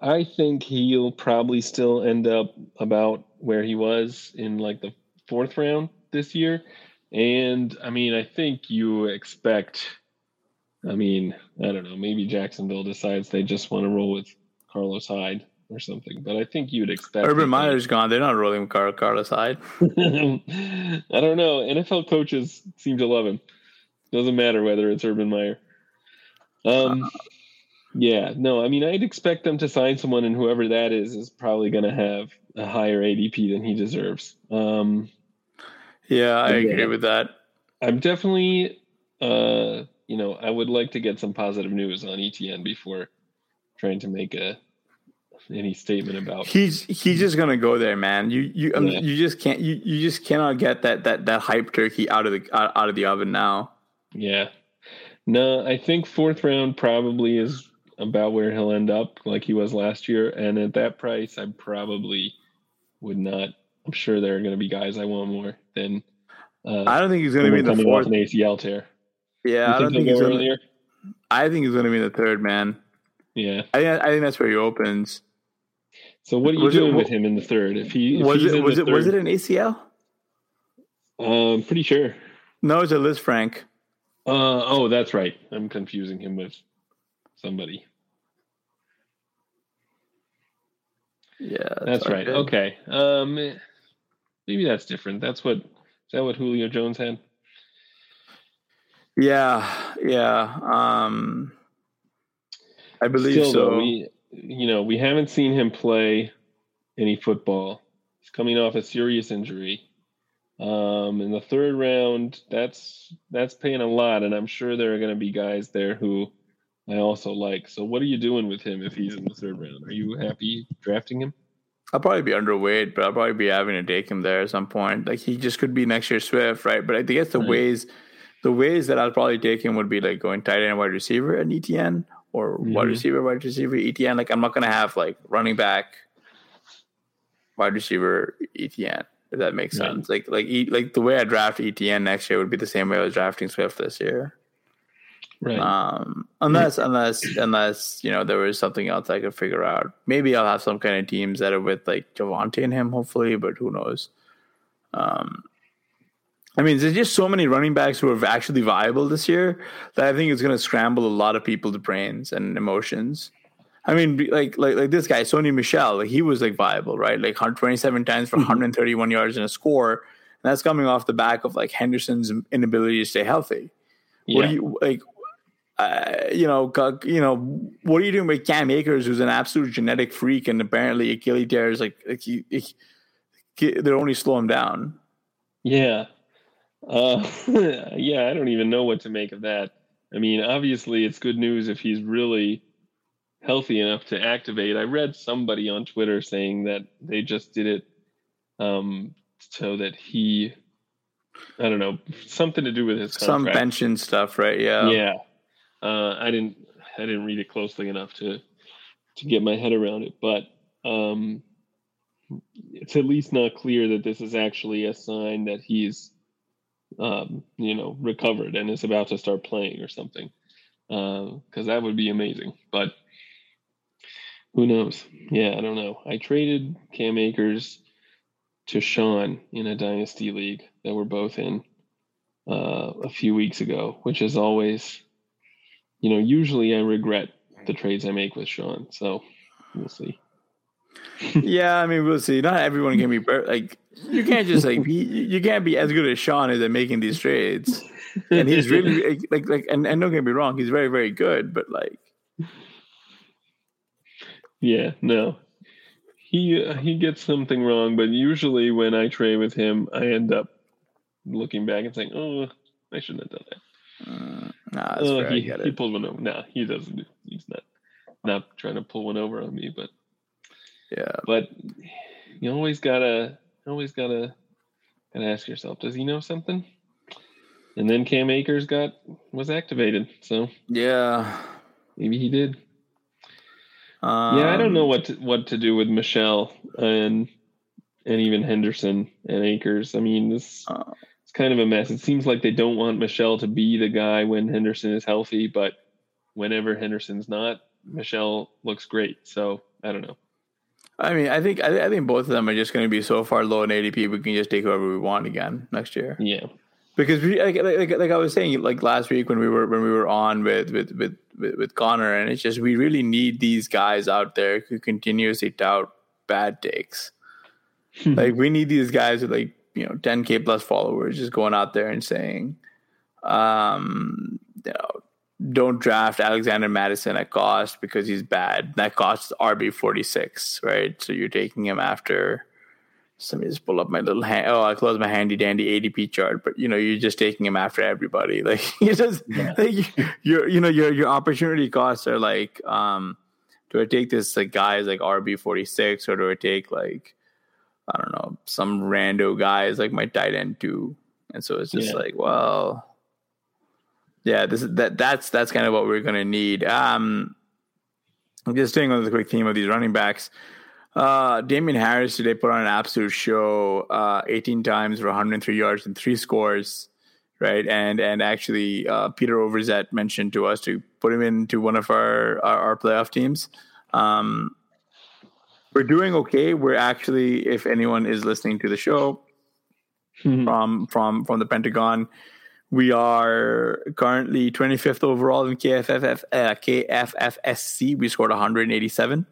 I think he'll probably still end up about where he was in like the fourth round this year. And I mean, I think you expect I mean, I don't know. Maybe Jacksonville decides they just want to roll with Carlos Hyde or something. But I think you'd expect. Urban Meyer's gone. They're not rolling with Car- Carlos Hyde. I don't know. NFL coaches seem to love him. Doesn't matter whether it's Urban Meyer. Um, uh, yeah, no. I mean, I'd expect them to sign someone, and whoever that is is probably going to have a higher ADP than he deserves. Um, yeah, I agree with that. I'm definitely. Uh, you know, I would like to get some positive news on ETN before trying to make a any statement about. He's he's just gonna go there, man. You you um, yeah. you just can't you, you just cannot get that that that hype turkey out of the out, out of the oven now. Yeah, no, I think fourth round probably is about where he'll end up, like he was last year. And at that price, I probably would not. I'm sure there are going to be guys I want more than. Uh, I don't think he's going to be the fourth an ACL tear. Yeah, I don't think he's gonna, I think he's going to be the third man. Yeah, I think, I think that's where he opens. So what are you was doing it, with him in the third? If he if was it was it third, was it an ACL? Uh, I'm pretty sure. No, it's a Lisfranc. Uh oh, that's right. I'm confusing him with somebody. Yeah, that's, that's right. Good. Okay. Um, maybe that's different. That's what is that what Julio Jones had? Yeah, yeah. Um, I believe Still, so. Though, we, you know, we haven't seen him play any football. He's coming off a serious injury. Um, in the third round, that's that's paying a lot, and I'm sure there are going to be guys there who I also like. So, what are you doing with him if he's in the third round? Are you happy drafting him? I'll probably be underweight, but I'll probably be having to take him there at some point. Like he just could be next year Swift, right? But I guess the right. ways the ways that I'll probably take him would be like going tight end wide receiver and ETN or mm-hmm. wide receiver, wide receiver, ETN. Like I'm not gonna have like running back, wide receiver, ETN. If that makes yeah. sense. Like like like the way I draft ETN next year would be the same way I was drafting Swift this year. Right. Um, unless unless unless you know there was something else I could figure out. Maybe I'll have some kind of teams that are with like Javonte and him, hopefully, but who knows? Um, I mean, there's just so many running backs who are actually viable this year that I think it's going to scramble a lot of people's brains and emotions. I mean, like like like this guy, Sony Michel, like he was like viable, right? Like 127 times for mm-hmm. 131 yards and a score, and that's coming off the back of like Henderson's inability to stay healthy. Yeah. What do you like? Uh, you know, you know, what are you doing with Cam Akers, who's an absolute genetic freak, and apparently Achilles tears like, like he, he, they're only slow him down. Yeah, uh, yeah, I don't even know what to make of that. I mean, obviously, it's good news if he's really healthy enough to activate. I read somebody on Twitter saying that they just did it um, so that he, I don't know, something to do with his contract. some pension stuff, right? Yeah, yeah. Uh, I didn't, I didn't read it closely enough to to get my head around it, but um, it's at least not clear that this is actually a sign that he's um, you know, recovered and is about to start playing or something. Because uh, that would be amazing. But who knows? Yeah, I don't know. I traded Cam Akers to Sean in a dynasty league that we're both in uh, a few weeks ago, which is always, you know, usually I regret the trades I make with Sean. So we'll see. yeah, I mean, we'll see. Not everyone can be like you can't just like be, you can't be as good as Sean is at making these trades. And he's really like like and, and don't get me wrong, he's very very good, but like yeah, no. He uh, he gets something wrong, but usually when I trade with him, I end up looking back and saying, "Oh, I shouldn't have done that." Nah, that's uh, he, he pulled one over. Nah, he doesn't. He's not not trying to pull one over on me, but yeah. But you always gotta always gotta gotta ask yourself, does he know something? And then Cam Akers got was activated, so yeah, maybe he did. Um, yeah, I don't know um, what to, what to do with Michel and and even Henderson and Akers. I mean, this uh, it's kind of a mess. It seems like they don't want Michel to be the guy when Henderson is healthy, but whenever Henderson's not, Michel looks great. So I don't know. I mean, I think I, I think both of them are just going to be so far low in ADP. We can just take whoever we want again next year. Yeah, because we like, like, like I was saying like last week when we were when we were on with with with with, Connor, and it's just we really need these guys out there who continuously tout bad takes. Hmm. like we need these guys with like you know 10k plus followers just going out there and saying, um, you know, don't draft Alexander Mattison at cost because he's bad. That costs RB forty six, right? So you're taking him after. Let me just pull up my little hand. Oh, I closed my handy dandy ADP chart, but you know you're just taking him after everybody. Like you just yeah. like your you know your your opportunity costs are like, um, do I take this like guys like RB forty six or do I take like I don't know some rando guys like my tight end two? And so it's just yeah. like, well, yeah, this is that that's that's kind of what we're going to need. Um, I'm just staying on the quick theme of these running backs. Uh, Damien Harris today put on an absolute show. Uh, 18 times for 103 yards and three scores, right? And and actually, uh, Peter Overzet mentioned to us to put him into one of our our, our playoff teams. Um, we're doing okay. We're actually, if anyone is listening to the show mm-hmm. from from from the Pentagon, we are currently 25th overall in KFFF, uh, KFFSC. We scored 187.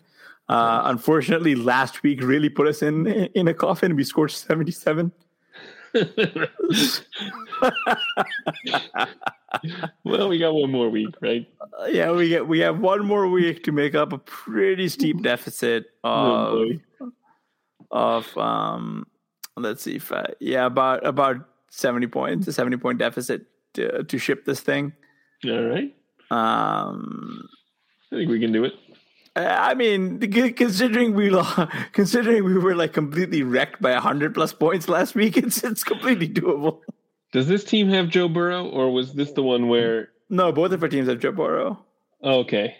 Uh, unfortunately, last week really put us in in a coffin. We scored 77. Well, we got one more week, right? Uh, yeah, we get we have one more week to make up a pretty steep deficit oh, of oh of um. Let's see if I, yeah about about 70 points, a 70 point deficit to, to ship this thing. All right. Um, I think we can do it. I mean, considering we considering we were like completely wrecked by hundred plus points last week, it's it's completely doable. Does this team have Joe Burrow, or was this the one where? No, both of our teams have Joe Burrow. Oh, okay,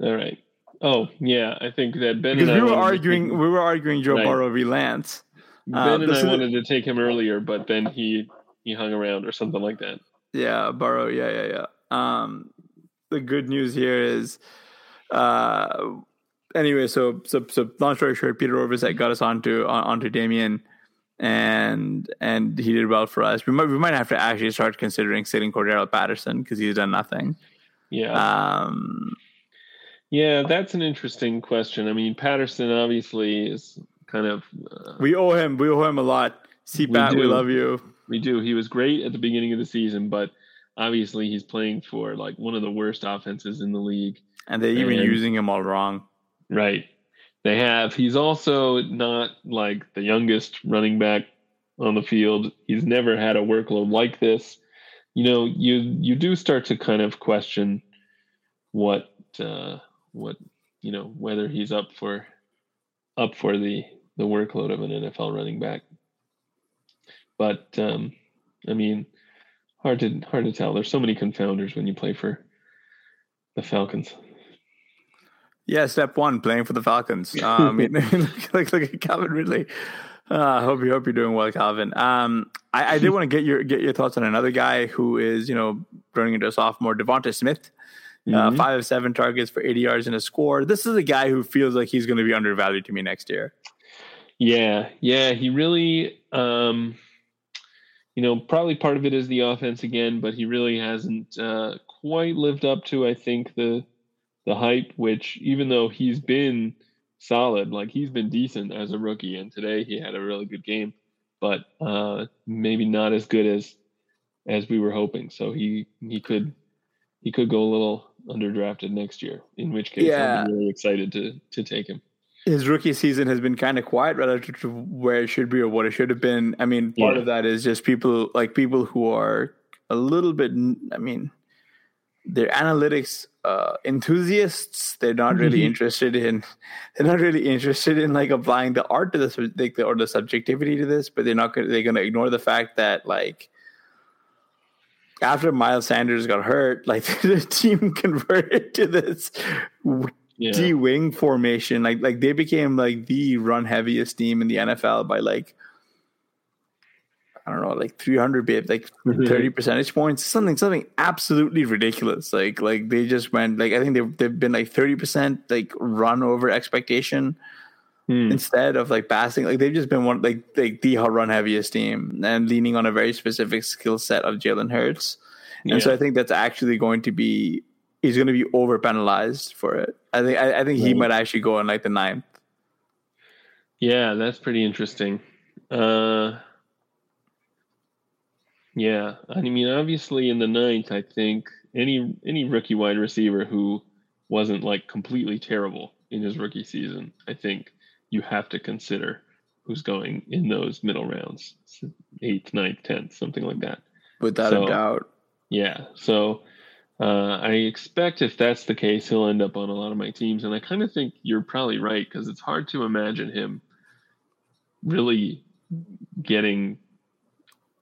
all right. Oh yeah, I think that Ben Because and I we were arguing, take- we were arguing Joe Right. Burrow v Lance. Ben uh, and I wanted to take him earlier, but then he he hung around or something like that. Yeah, Burrow. Yeah, yeah, yeah. Um, the good news here is, uh, anyway. So, so, so, long story short, Peter Overzet got us onto on, onto Damien, and and he did well for us. We might we might have to actually start considering sitting Cordarrelle Patterson because he's done nothing. Yeah, Um, yeah, that's an interesting question. I mean, Patterson obviously is kind of uh, we owe him. We owe him a lot. CPAT, we, do. love you. We do. He was great at the beginning of the season, but obviously he's playing for like one of the worst offenses in the league. And they're even And- using him all wrong. Right. They have. He's also not like the youngest running back on the field. He's never had a workload like this. You know, you you do start to kind of question what uh what you know whether he's up for up for the the workload of an NFL running back. But um I mean hard to hard to tell. There's so many confounders when you play for the Falcons. Yeah, step one, playing for the Falcons. Um, look, look, look at Calvin Ridley. Uh, I hope you hope you're doing well, Calvin. Um, I, I did want to get your get your thoughts on another guy who is you know running into a sophomore, DeVonta Smith. Uh, Mhm. five of seven targets for 80 yards and a score. This is a guy who feels like he's going to be undervalued to me next year. Yeah, yeah, he really, um, you know, probably part of it is the offense again, but he really hasn't uh, quite lived up to, I think, the the hype. Which, even though he's been solid, like he's been decent as a rookie, and today he had a really good game, but uh, maybe not as good as as we were hoping. So he he could he could go a little underdrafted next year. In which case, Yeah. I'm really excited to to take him. His rookie season has been kind of quiet relative to where it should be or what it should have been. I mean, part Yeah. of that is just people like people who are a little bit. I mean, they're analytics uh, enthusiasts. They're not really Mhm. interested in. They're not really interested in like applying the art to this like, or the subjectivity to this. But they're not. Gonna, they're going to ignore the fact that like after Miles Sanders got hurt, like the team converted to this Yeah. D wing formation. Like like they became like the run heaviest team in the NFL by like I don't know, like three hundred bit, like Mhm. thirty percentage points, something something absolutely ridiculous. Like like they just went like I think they've they've been like thirty percent like run over expectation Hmm. instead of like passing. Like they've just been one like like the run heaviest team and leaning on a very specific skill set of Jalen Hurts. And so I think that's actually going to be he's going to be over penalized for it. I think I, I think he might actually go in like the ninth. Yeah, that's pretty interesting. Uh, yeah, I mean, obviously in the ninth, I think any any rookie wide receiver who wasn't like completely terrible in his rookie season, I think you have to consider who's going in those middle rounds, eighth, ninth, tenth, something like that. Without So- a doubt. Yeah. So uh, I expect if that's the case, he'll end up on a lot of my teams. And I kind of think you're probably right because it's hard to imagine him really getting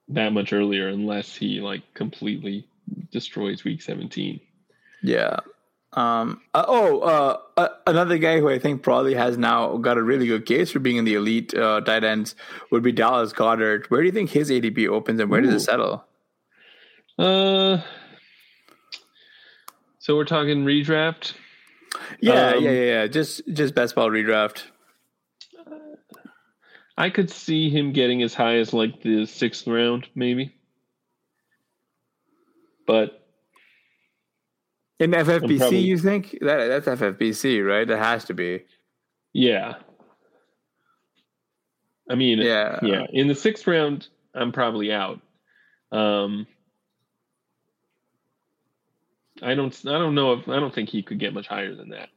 that much earlier unless he like completely destroys week 17. Yeah. Um. uh, oh. Uh. uh, Another guy who I think probably has now got a really good case for being in the elite uh, tight ends would be Dallas Goedert. Where do you think his ADP opens and where does it settle? Uh, so we're talking redraft. Yeah. Um, yeah. Yeah. Yeah. Just just best ball redraft. I could see him getting as high as like the sixth round, maybe. But In FFPC, probably- you think that that's FFPC, right? That has to be. Yeah. I mean, Yeah. yeah. In the sixth round, I'm probably out. Um, I don't. I don't know if. I don't think he could get much higher than that.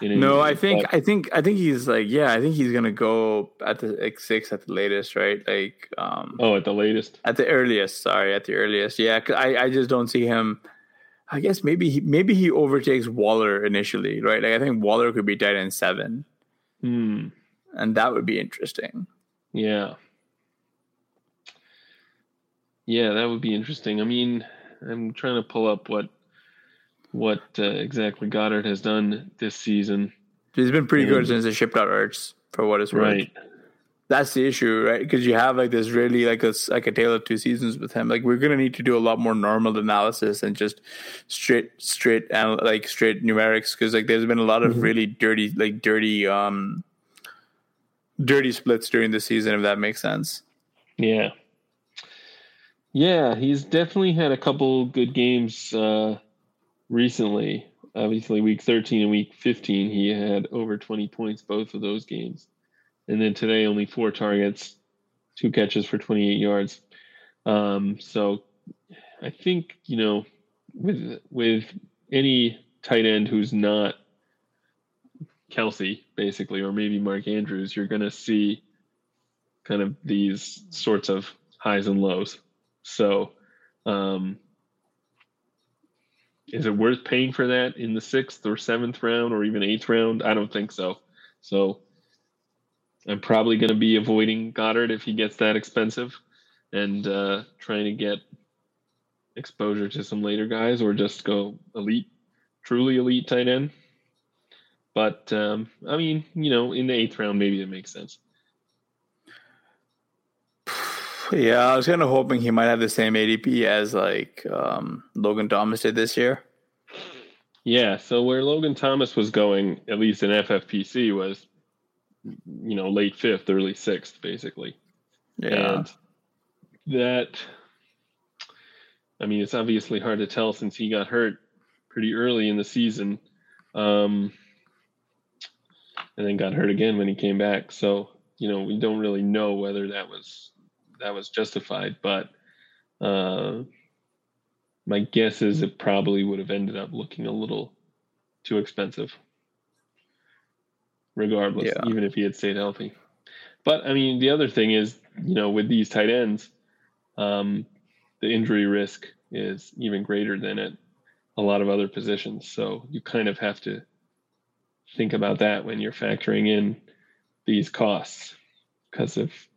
No, I think I think I think he's like yeah, I think he's gonna go at the like six at the latest, right? Like um oh, at the latest. at the earliest. Sorry, at the earliest. Yeah, I I just don't see him. I guess maybe he maybe he overtakes Waller initially, right? Like I think Waller could be tight end seven, Hmm. and that would be interesting. Yeah. Yeah, that would be interesting. I mean, I'm trying to pull up what what uh, exactly Goedert has done this season. He's been pretty and, good since they shipped out Ertz, for what it's worth. Right. That's the issue, right? Because you have like this really like a like a tale of two seasons with him. Like we're gonna need to do a lot more normal analysis and just straight straight and like straight numerics because like there's been a lot of mm-hmm. really dirty like dirty um dirty splits during the season if that makes sense. Yeah. Yeah, he's definitely had a couple good games uh, recently. Obviously, week 13 and week 15, he had over 20 points both of those games. And then today, only four targets, two catches for 28 yards. Um, so I think, you know, with with any tight end who's not Kelce, basically, or maybe Mark Andrews, you're going to see kind of these sorts of highs and lows. So, um, is it worth paying for that in the sixth or seventh round or even eighth round? I don't think so. So, I'm probably going to be avoiding Goedert if he gets that expensive, and uh, trying to get exposure to some later guys, or just go elite, truly elite tight end. But um, I mean, you know, in the eighth round, maybe it makes sense. Yeah, I was kind of hoping he might have the same ADP as like um, Logan Thomas did this year. Yeah, so where Logan Thomas was going, at least in FFPC, was you know late fifth, early sixth, basically. Yeah, and that. I mean, it's obviously hard to tell since he got hurt pretty early in the season, um, and then got hurt again when he came back. So you know, we don't really know whether that was that was justified, but uh, my guess is it probably would have ended up looking a little too expensive, regardless, yeah. even if he had stayed healthy. But I mean, the other thing is, you know, with these tight ends, um, the injury risk is even greater than at a lot of other positions. So you kind of have to think about that when you're factoring in these costs, because if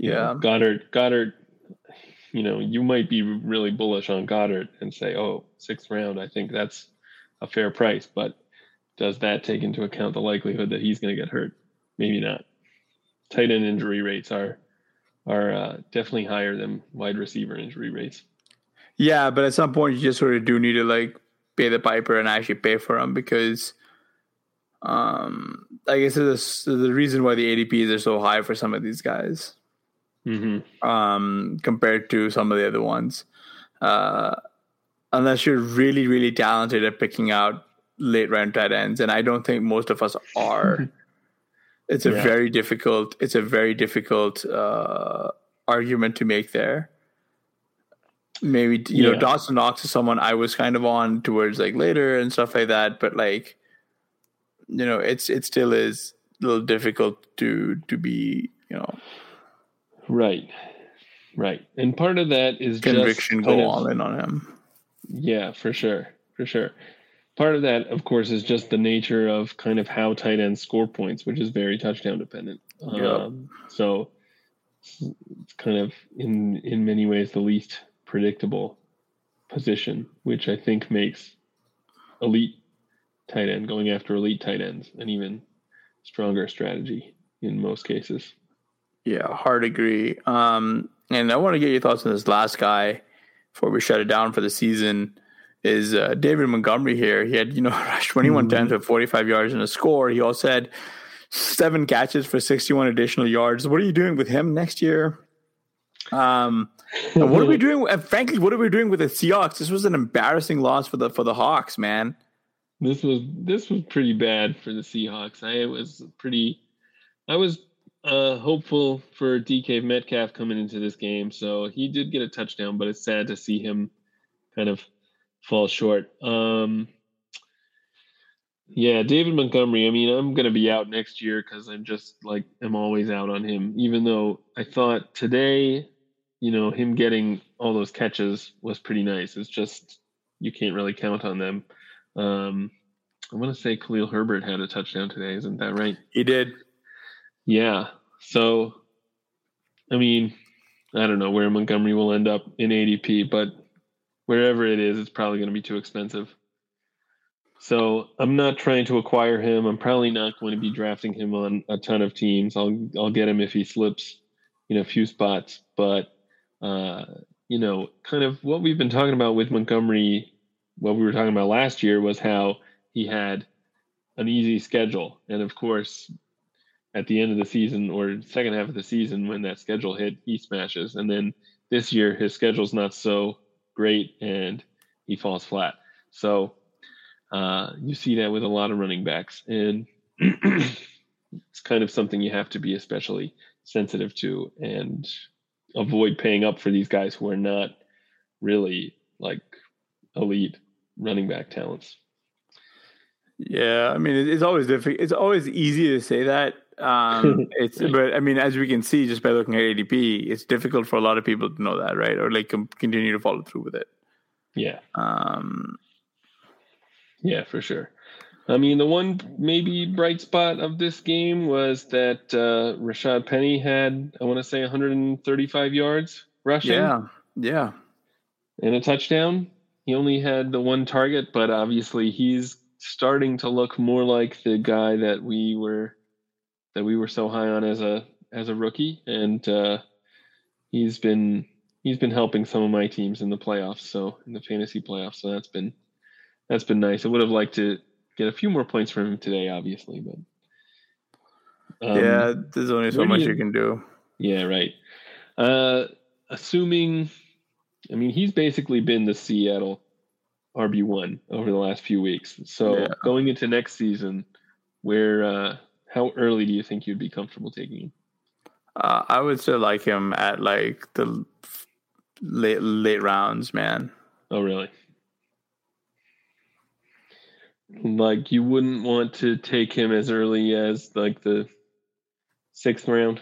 yeah. Goedert. Goedert, you know, you might be really bullish on Goedert and say, oh, sixth round, I think that's a fair price. But does that take into account the likelihood that he's going to get hurt? Maybe not. Tight end injury rates are are uh, definitely higher than wide receiver injury rates. Yeah, but at some point you just sort of do need to like pay the piper and actually pay for them because um I guess this the reason why the ADPs are so high for some of these guys mm-hmm. um, compared to some of the other ones. Uh, unless you're really, really talented at picking out late round tight ends, and I don't think most of us are. it's a yeah. very difficult. It's a very difficult uh, argument to make there. Maybe you yeah. know Dawson Knox is someone I was kind of on towards like later and stuff like that, but like you know, it's it still is a little difficult to to be you know Right. Right. And part of that is conviction go all in on him. Yeah, for sure. For sure. Part of that, of course, is just the nature of kind of how tight ends score points, which is very touchdown dependent. Yep. Um, so it's kind of in in many ways the least predictable position, which I think makes elite tight end going after elite tight ends an even stronger strategy in most cases. Yeah, hard agree. Um, and I want to get your thoughts on this last guy before we shut it down for the season. Is uh, David Montgomery here? He had you know rushed 21 mm-hmm. times with 45 yards and a score. He also had seven catches for 61 additional yards. What are you doing with him next year? Um, what are we doing? Uh, frankly, what are we doing with the Seahawks? This was an embarrassing loss for the for the Hawks, man. This was this was pretty bad for the Seahawks. I was pretty. I was uh, hopeful for DK Metcalf coming into this game. So he did get a touchdown, but it's sad to see him kind of fall short. Um, yeah, David Montgomery. I mean, I'm to be out next year because I'm just like, I'm always out on him, even though I thought today, you know, him getting all those catches was pretty nice. It's just, you can't really count on them. Um, I want to say Khalil Herbert had a touchdown today. Isn't that right? He did. Yeah. So, I mean, I don't know where Montgomery will end up in ADP, but wherever it is, it's probably going to be too expensive. So I'm not trying to acquire him. I'm probably not going to be drafting him on a ton of teams. I'll I'll get him if he slips, in a few spots. But uh, you know, kind of what we've been talking about with Montgomery, what we were talking about last year was how he had an easy schedule, and of course, at the end of the season or second half of the season when that schedule hit, he smashes. And then this year his schedule's not so great and he falls flat. So uh, you see that with a lot of running backs, and it's kind of something you have to be especially sensitive to and avoid paying up for these guys who are not really like elite running back talents. Yeah, I mean, it's always difficult. It's always easy to say that. Um, it's, but I mean, as we can see just by looking at ADP, it's difficult for a lot of people to know that, right? Or like continue to follow through with it. Yeah. Um, yeah, for sure. I mean, the one maybe bright spot of this game was that uh, Rashaad Penny had, I want to say, 135 yards rushing. Yeah, yeah, and a touchdown. He only had the one target, but obviously he's starting to look more like the guy that we were that we were so high on as a as a rookie, and uh, he's been he's been helping some of my teams in the playoffs, so in the fantasy playoffs. So that's been that's been nice. I would have liked to get a few more points from him today, obviously, but um, yeah, there's only so much you, you can do. Yeah, right. Uh, assuming, I mean, he's basically been the Seattle RB one over the last few weeks. So yeah. going into next season, where uh, how early do you think you'd be comfortable taking him? Uh, I would still like him at like the late late rounds, man. Oh, really? Like you wouldn't want to take him as early as like the sixth round.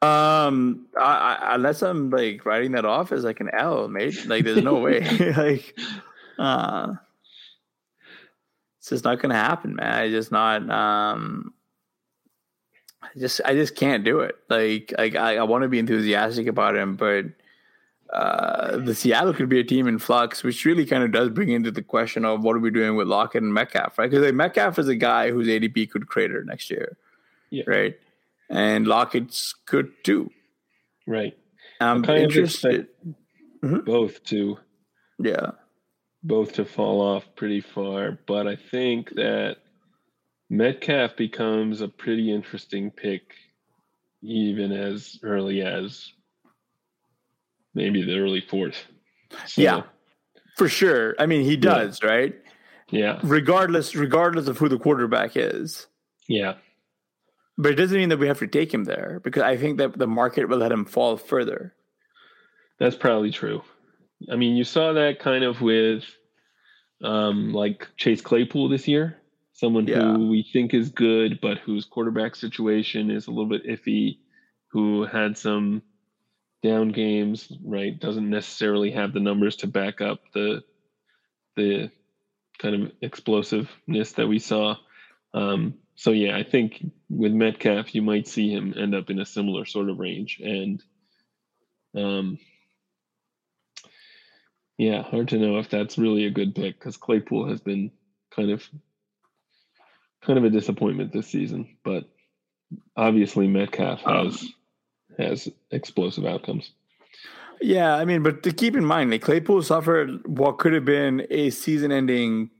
Um, I, I, unless I'm like writing that off as like an L, mate. Like, there's no way. like, uh, it's just not gonna happen, man. I just not. Um, I just, I just can't do it. Like, like I, I want to be enthusiastic about him, but uh, the Seattle could be a team in flux, which really kind of does bring into the question of what are we doing with Lockett and Metcalf, right? Because like Metcalf is a guy whose ADP could crater next year, yeah. right? And Lockett's good too, right? I'm interested. Mm-hmm. Both too. yeah, both to fall off pretty far, but I think that Metcalf becomes a pretty interesting pick, even as early as maybe the early fourth. So, yeah, for sure. I mean, he does, yeah. right? Yeah. Regardless, regardless of who the quarterback is. Yeah. But it doesn't mean that we have to take him there because I think that the market will let him fall further. That's probably true. I mean, you saw that kind of with um, like Chase Claypool this year, someone yeah. who we think is good, but whose quarterback situation is a little bit iffy, who had some down games, right? Doesn't necessarily have the numbers to back up the the kind of explosiveness that we saw. Um, so yeah, I think with Metcalf, you might see him end up in a similar sort of range, and um, yeah, hard to know if that's really a good pick because Claypool has been kind of kind of a disappointment this season, but obviously Metcalf has. Um has explosive outcomes. Yeah, I mean, but to keep in mind, like Claypool suffered what could have been a season-ending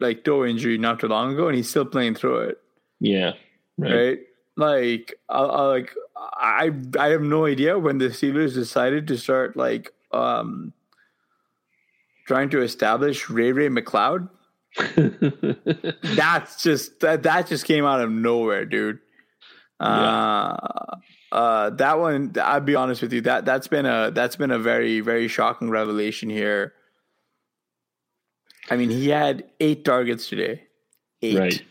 like toe injury not too long ago, and he's still playing through it. Yeah, right. right? Like, I, I, like I, I have no idea when the Steelers decided to start like um trying to establish Ray-Ray McCloud. That's just that that just came out of nowhere, dude. Uh, yeah uh, that one, I'll be honest with you, that that's been a that's been a very very shocking revelation here. I mean, he had eight targets today. Eight. Right.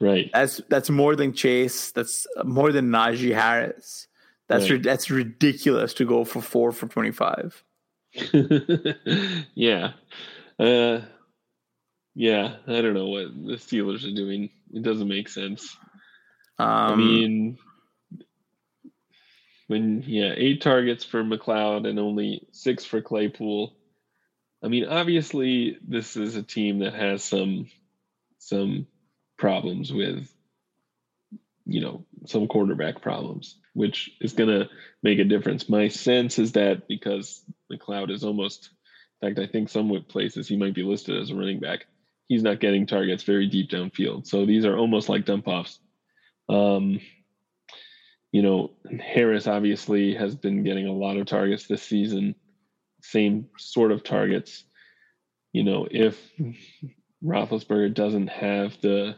Right. That's that's more than Chase. That's more than Najee Harris. That's right. that's ridiculous to go for four for twenty five. yeah. Uh, yeah, I don't know what the Steelers are doing. It doesn't make sense. Um, I mean, when yeah, eight targets for McCloud and only six for Claypool. I mean, obviously, this is a team that has some some problems with you know some quarterback problems, which is going to make a difference. My sense is that because McCloud is almost, in fact, I think some places he might be listed as a running back. He's not getting targets very deep downfield, so these are almost like dump offs. Um, you know, Harris obviously has been getting a lot of targets this season, same sort of targets. You know, if Roethlisberger doesn't have the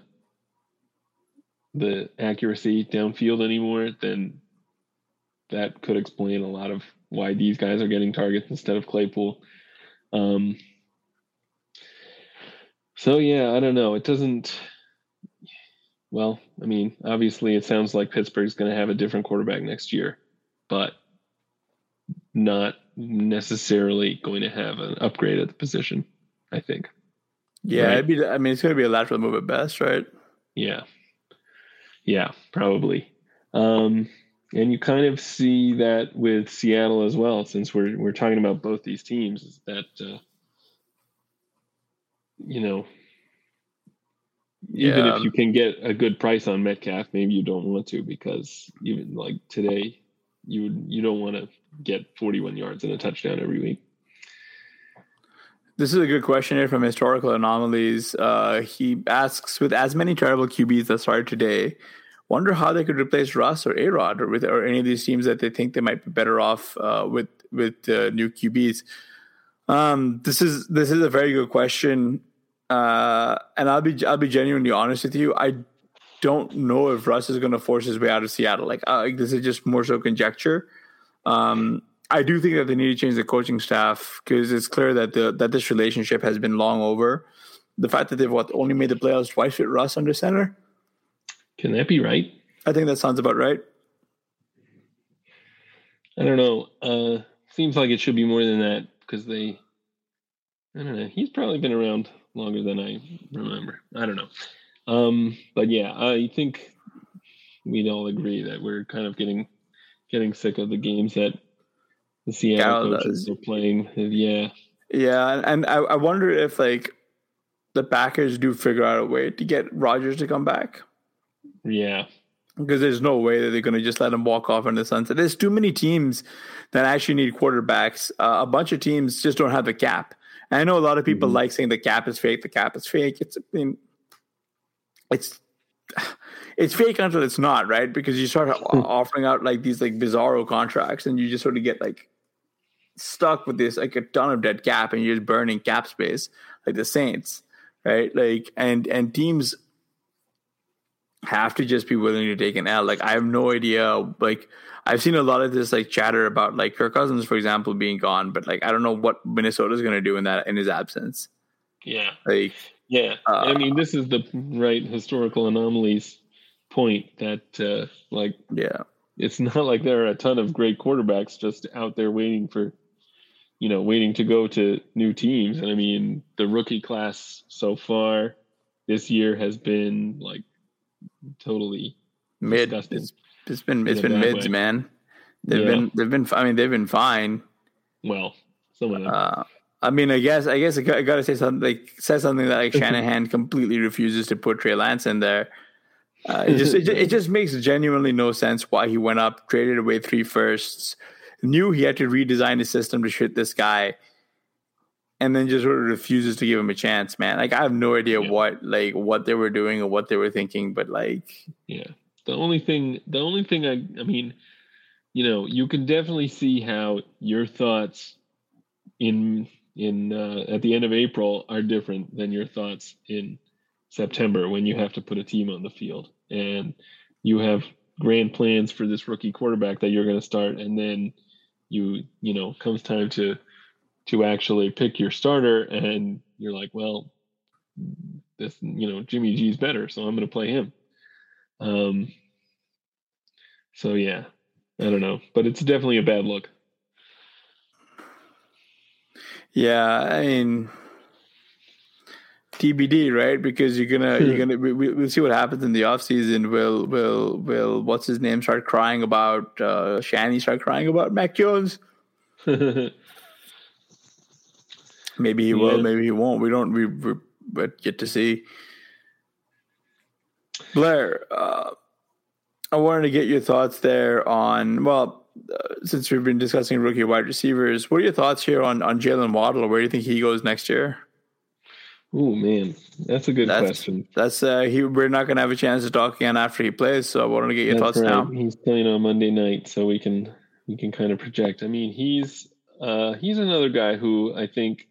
the accuracy downfield anymore, then that could explain a lot of why these guys are getting targets instead of Claypool. Um, so yeah, I don't know. It doesn't. Well, I mean, obviously, it sounds like Pittsburgh's going to have a different quarterback next year, but not necessarily going to have an upgrade at the position. I think. Yeah, right? be, I mean, it's going to be a lateral move at best, right? Yeah. Yeah, probably. Um, and you kind of see that with Seattle as well, since we're we're talking about both these teams. Is that uh, you know, even yeah. if you can get a good price on Metcalf, maybe you don't want to because even like today, you would you don't want to get 41 yards and a touchdown every week. This is a good question here from Historical Anomalies. Uh, he asks, with as many terrible QBs that started today, wonder how they could replace Russ or A Rod or with or any of these teams that they think they might be better off uh, with with uh, new QBs. Um, this is this is a very good question, uh, and I'll be I'll be genuinely honest with you. I don't know if Russ is going to force his way out of Seattle. Like uh, this is just more so conjecture. Um, I do think that they need to change the coaching staff because it's clear that the that this relationship has been long over. The fact that they've what only made the playoffs twice with Russ under center. Can that be right? I think that sounds about right. I don't know. Uh, seems like it should be more than that because they. I don't know. He's probably been around longer than I remember. I don't know. Um, but yeah, I think we'd all agree that we're kind of getting getting sick of the games that the Seattle Gal coaches are playing. Yeah. Yeah, and I, I wonder if like the Packers do figure out a way to get Rodgers to come back. Yeah. Because there's no way that they're going to just let him walk off in the sunset. There's too many teams that actually need quarterbacks. Uh, a bunch of teams just don't have the cap. And I know a lot of people mm-hmm. like saying the cap is fake. The cap is fake. It's I mean, it's it's fake until it's not, right? Because you start offering out like these like bizarro contracts, and you just sort of get like stuck with this like a ton of dead cap and you're just burning cap space like the Saints, right? Like and and teams have to just be willing to take an L. Like I have no idea. Like I've seen a lot of this like chatter about like Kirk Cousins, for example, being gone, but like I don't know what Minnesota's going to do in that in his absence. Yeah. Like yeah. Uh, I mean, this is the right historical anomalies point that uh like yeah. It's not like there are a ton of great quarterbacks just out there waiting for you know, waiting to go to new teams. And I mean, the rookie class so far this year has been like totally mid. It's, it's been it's been mids, way. man. They've yeah. been they've been. I mean, they've been fine. Well, some of them. Uh, I mean, I guess I guess I got, I got to say something. Like, say something that like Shanahan completely refuses to put Trey Lance in there. Uh, it just it, just it just makes genuinely no sense why he went up, traded away three firsts, knew he had to redesign his system to shit this guy, and then just sort of refuses to give him a chance, man. Like I have no idea yeah. what like what they were doing or what they were thinking, but like yeah. The only thing the only thing I I mean, you know, you can definitely see how your thoughts in in uh, at the end of April are different than your thoughts in September when you have to put a team on the field and you have grand plans for this rookie quarterback that you're going to start and then you you know comes time to to actually pick your starter and you're like well this you know jimmy g's better so i'm going to play him um so yeah i don't know but it's definitely a bad look yeah i mean TBD, right? Because you're gonna you're gonna we, we'll see what happens in the off season. Will will will what's his name start crying about uh Shanny start crying about Mac Jones? maybe he yeah. will, maybe he won't. We don't we, we but get to see. Blair, uh, I wanted to get your thoughts there on well, uh, since we've been discussing rookie wide receivers, what are your thoughts here on on Jaylen Waddle? Where do you think he goes next year? Oh man, that's a good that's, question. That's uh, he. We're not going to have a chance to talk again after he plays, so I wanted to get your that's thoughts right. now. He's playing on Monday night, so we can we can kind of project. I mean, he's uh, he's another guy who I think,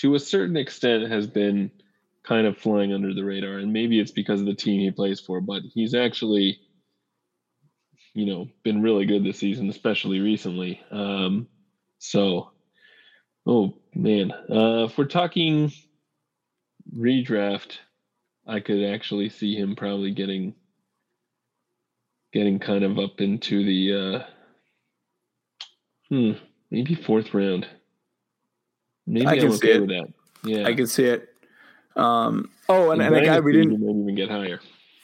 to a certain extent, has been kind of flying under the radar, and maybe it's because of the team he plays for, but he's actually, you know, been really good this season, especially recently. Um, so, oh man, uh, if we're talking redraft, I could actually see him probably getting getting kind of up into the uh hmm, maybe fourth round. Maybe I can I'm okay see it. with that. Yeah. I can see it. Um oh and, and, and the guy we didn't even get higher.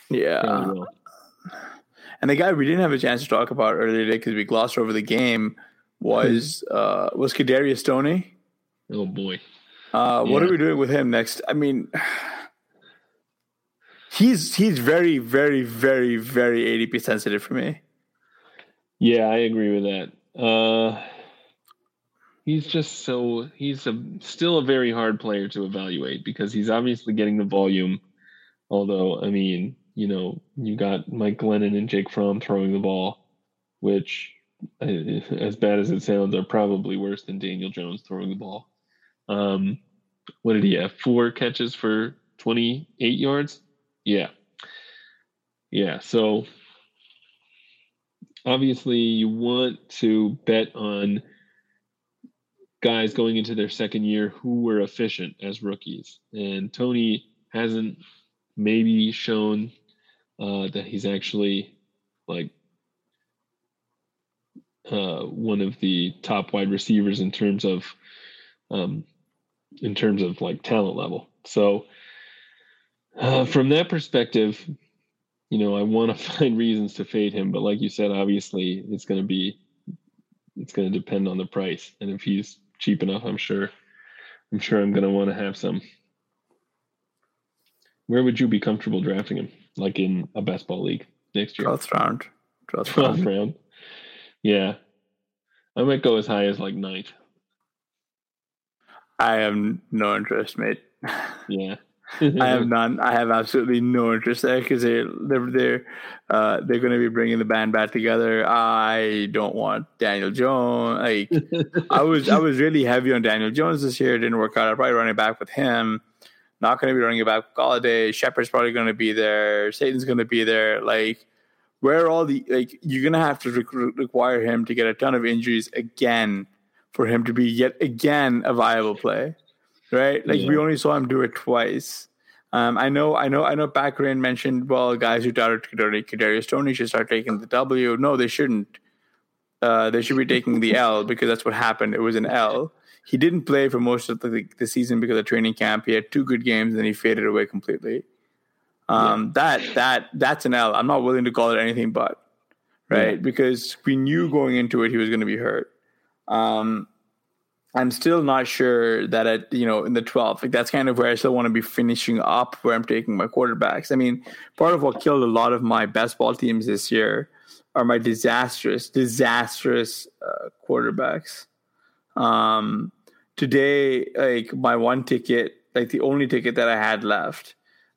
Yeah. And the guy we didn't have a chance to talk about earlier today because we glossed over the game was uh was Kadarius Toney. Oh boy. Uh, what are we doing with him next? I mean, he's he's very very very very ADP sensitive for me. Yeah, I agree with that. Uh, he's just so he's a still a very hard player to evaluate because he's obviously getting the volume. Although, I mean, you know, you got Mike Glennon and Jake Fromm throwing the ball, which, as bad as it sounds, are probably worse than Daniel Jones throwing the ball. Um, what did he have? Four catches for 28 yards? Yeah. Yeah. So obviously, you want to bet on guys going into their second year who were efficient as rookies. And Toney hasn't maybe shown uh, that he's actually like uh, one of the top wide receivers in terms of um, in terms of like talent level. So uh, from that perspective, you know, I want to find reasons to fade him, but like you said, obviously it's going to be it's going to depend on the price, and if he's cheap enough, I'm sure I'm sure I'm going to want to have some. Where would you be comfortable drafting him? Like in a best ball league next year? 12th round. 12th, 12th round. round. Yeah. I might go as high as like ninth. I have no interest, mate. Yeah. I have none. I have absolutely no interest there because they're they're they're uh, they're going to be bringing the band back together. I don't want Daniel Jones. Like I was I was really heavy on Daniel Jones this year. It didn't work out. I'm probably running back with him. Not going to be running it back with Golladay. Shepard's probably going to be there. Slayton's going to be there. Like where all the like you're going to have to re- require him to get a ton of injuries again for him to be yet again a viable play, right? Like yeah. we only saw him do it twice. Um, I know, I know, I know. Baccarin mentioned, well, guys who doubted Kadarius Toney should start taking the W. No, they shouldn't. Uh, they should be taking the L because that's what happened. It was an L. He didn't play for most of the, the season because of training camp. He had two good games, and then he faded away completely. Um, yeah. That that that's an L. I'm not willing to call it anything but right yeah. because we knew going into it he was going to be hurt. Um, I'm still not sure that at you know in the 12th, like that's kind of where I still want to be finishing up where I'm taking my quarterbacks. I mean, part of what killed a lot of my best ball teams this year are my disastrous, disastrous uh, quarterbacks. Um, today, like my one ticket, like the only ticket that I had left,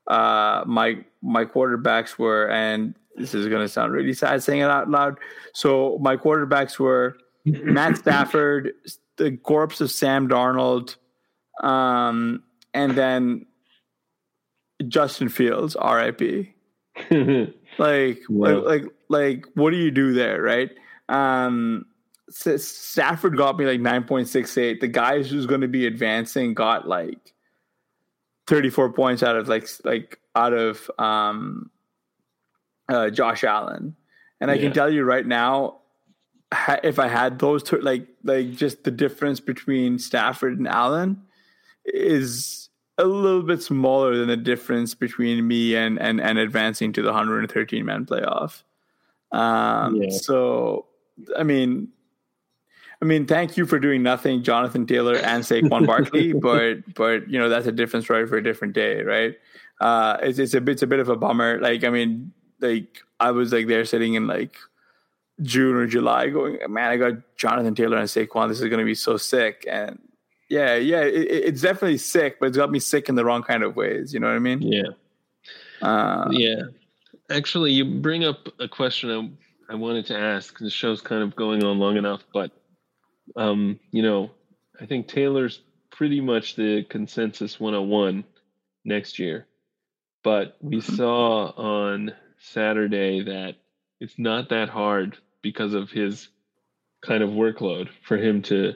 uh, my my quarterbacks were, and this is going to sound really sad saying it out loud. So my quarterbacks were Matt Stafford, the corpse of Sam Darnold, um, and then Justin Fields, R.I.P. like, like, like, like, what do you do there, right? Um, Stafford got me like nine point six eight. The guys who's going to be advancing got like thirty four points out of like like out of um, uh, Josh Allen, and I yeah. can tell you right now, if I had those two, like like just the difference between Stafford and Allen is a little bit smaller than the difference between me and and and advancing to the 113 man playoff. Um, yeah. So, I mean, I mean, thank you for doing nothing, Jonathan Taylor and Saquon Barkley, but but you know that's a different story for a different day, right? Uh, it's it's a it's a bit of a bummer. Like, I mean, like I was like there sitting in like June or July, going, man, I got Jonathan Taylor and Saquon. This is going to be so sick, and yeah, yeah, it, it's definitely sick, but it's got me sick in the wrong kind of ways. You know what I mean? Yeah. Uh, yeah. Actually, you bring up a question I, I wanted to ask. Because the show's kind of going on long enough, but um, you know, I think Taylor's pretty much the consensus 101 next year. But we mm-hmm. saw on Saturday that it's not that hard because of his kind of workload for him to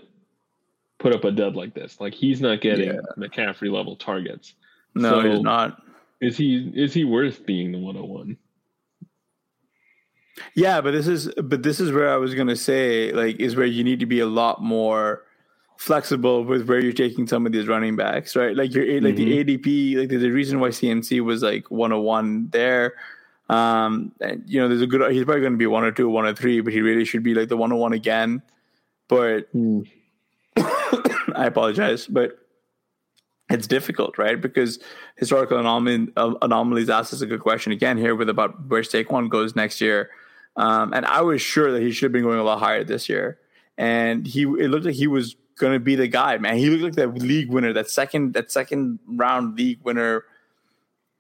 put up a dud like this. Like he's not getting yeah. McCaffrey level targets. No, so he's not. Is he is he worth being the 101? Yeah, but this is but this is where I was gonna say like is where you need to be a lot more flexible with where you're taking some of these running backs, right? Like you're like mm-hmm. the ADP, like there's a reason why CMC was like 101 there. Um, and you know, there's a good he's probably gonna be one or two, one or three, but he really should be like the 101 again. But mm. I apologize, but it's difficult, right? Because historical anomaly, uh, anomalies asks us a good question again here with about where Saquon goes next year. Um, and I was sure that he should have been going a lot higher this year. And he it looked like he was going to be the guy, man. He looked like that league winner, that second that second round league winner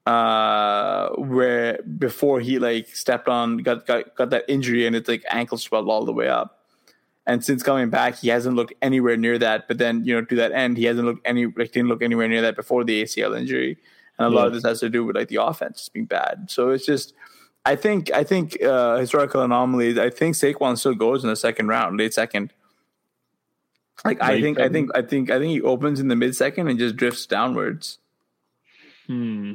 uh where before he like stepped on got got got that injury and it's like ankle swelled all the way up and since coming back he hasn't looked anywhere near that but then you know to that end he hasn't looked any like didn't look anywhere near that before the ACL injury and a yeah. lot of this has to do with like the offense being bad so it's just I think I think uh, historical anomalies. I think Saquon still goes in the second round, late second. Like I think I think I think I think he opens in the mid second and just drifts downwards. Hmm.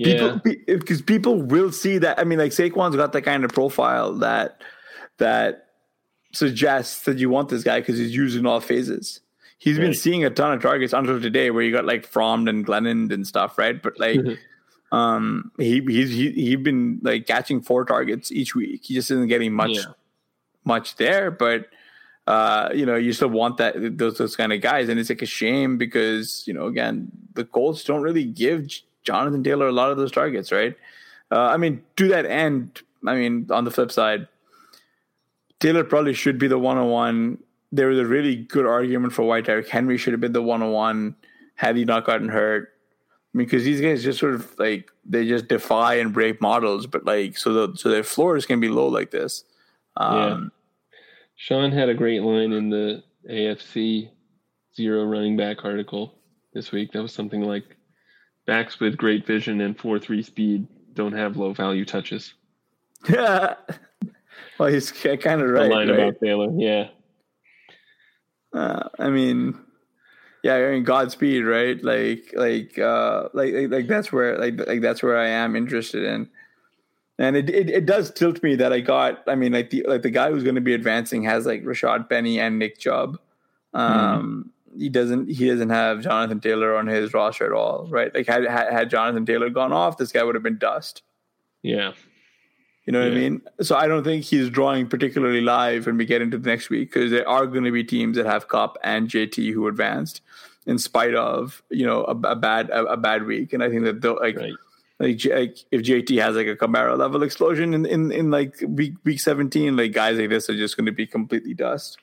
Yeah. People because people will see that. I mean, like Saquon's got that kind of profile that that suggests that you want this guy because he's used in all phases. He's right. been seeing a ton of targets until today, where you got like Fromm and Glennon and stuff, right? But like. Um, he he's he he been like catching four targets each week. He just isn't getting much yeah. much there, but uh, you know, you still want that those those kind of guys, and it's like a shame because you know, again, the Colts don't really give Jonathan Taylor a lot of those targets, right? Uh, I mean, to that end, I mean, on the flip side, Taylor probably should be the one on one. There was a really good argument for why Derrick Henry should have been the one on one had he not gotten hurt I mean, because these guys just sort of like they just defy and break models, but like so the so their floors can be low like this. Um, yeah. Sean had a great line in the AFC zero running back article this week. That was something like backs with great vision and four three speed don't have low value touches. Yeah. well, he's kind of right. The line right? about Taylor, yeah. Uh, I mean, yeah, I mean Godspeed, right? Like, like, uh, like, like, like that's where, like, like that's where I am interested in. And it, it, it does tilt me that I got. I mean, like the like the guy who's going to be advancing has like Rashaad Penny and Nick Chubb. Um, mm. He doesn't he doesn't have Jonathan Taylor on his roster at all, right? Like had had Jonathan Taylor gone off, this guy would have been dust. Yeah. You know yeah. what I mean? So I don't think he's drawing particularly live when we get into the next week because there are going to be teams that have Kupp and JT who advanced in spite of you know a, a bad a, a, bad week, and I think that they'll like. Right. Like, like if JT has like a Kamara level explosion in, in, in like week week seventeen, like guys like this are just going to be completely dust.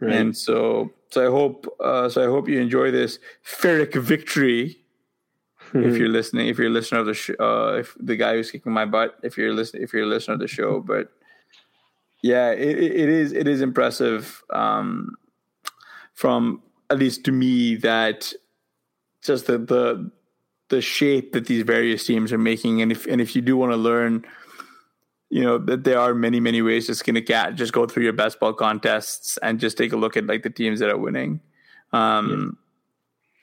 Right. And so so I hope uh, so I hope you enjoy this Pyrrhic victory if you're listening, if you're a listener of the show, uh, if the guy who's kicking my butt, if you're listening, if you're a listener of the show, but yeah, it, it is it is impressive um, from at least to me that just the the the shape that these various teams are making, and if and if you do want to learn, you know that there are many many ways to skin a cat. Just go through your best ball contests and just take a look at like the teams that are winning. Um,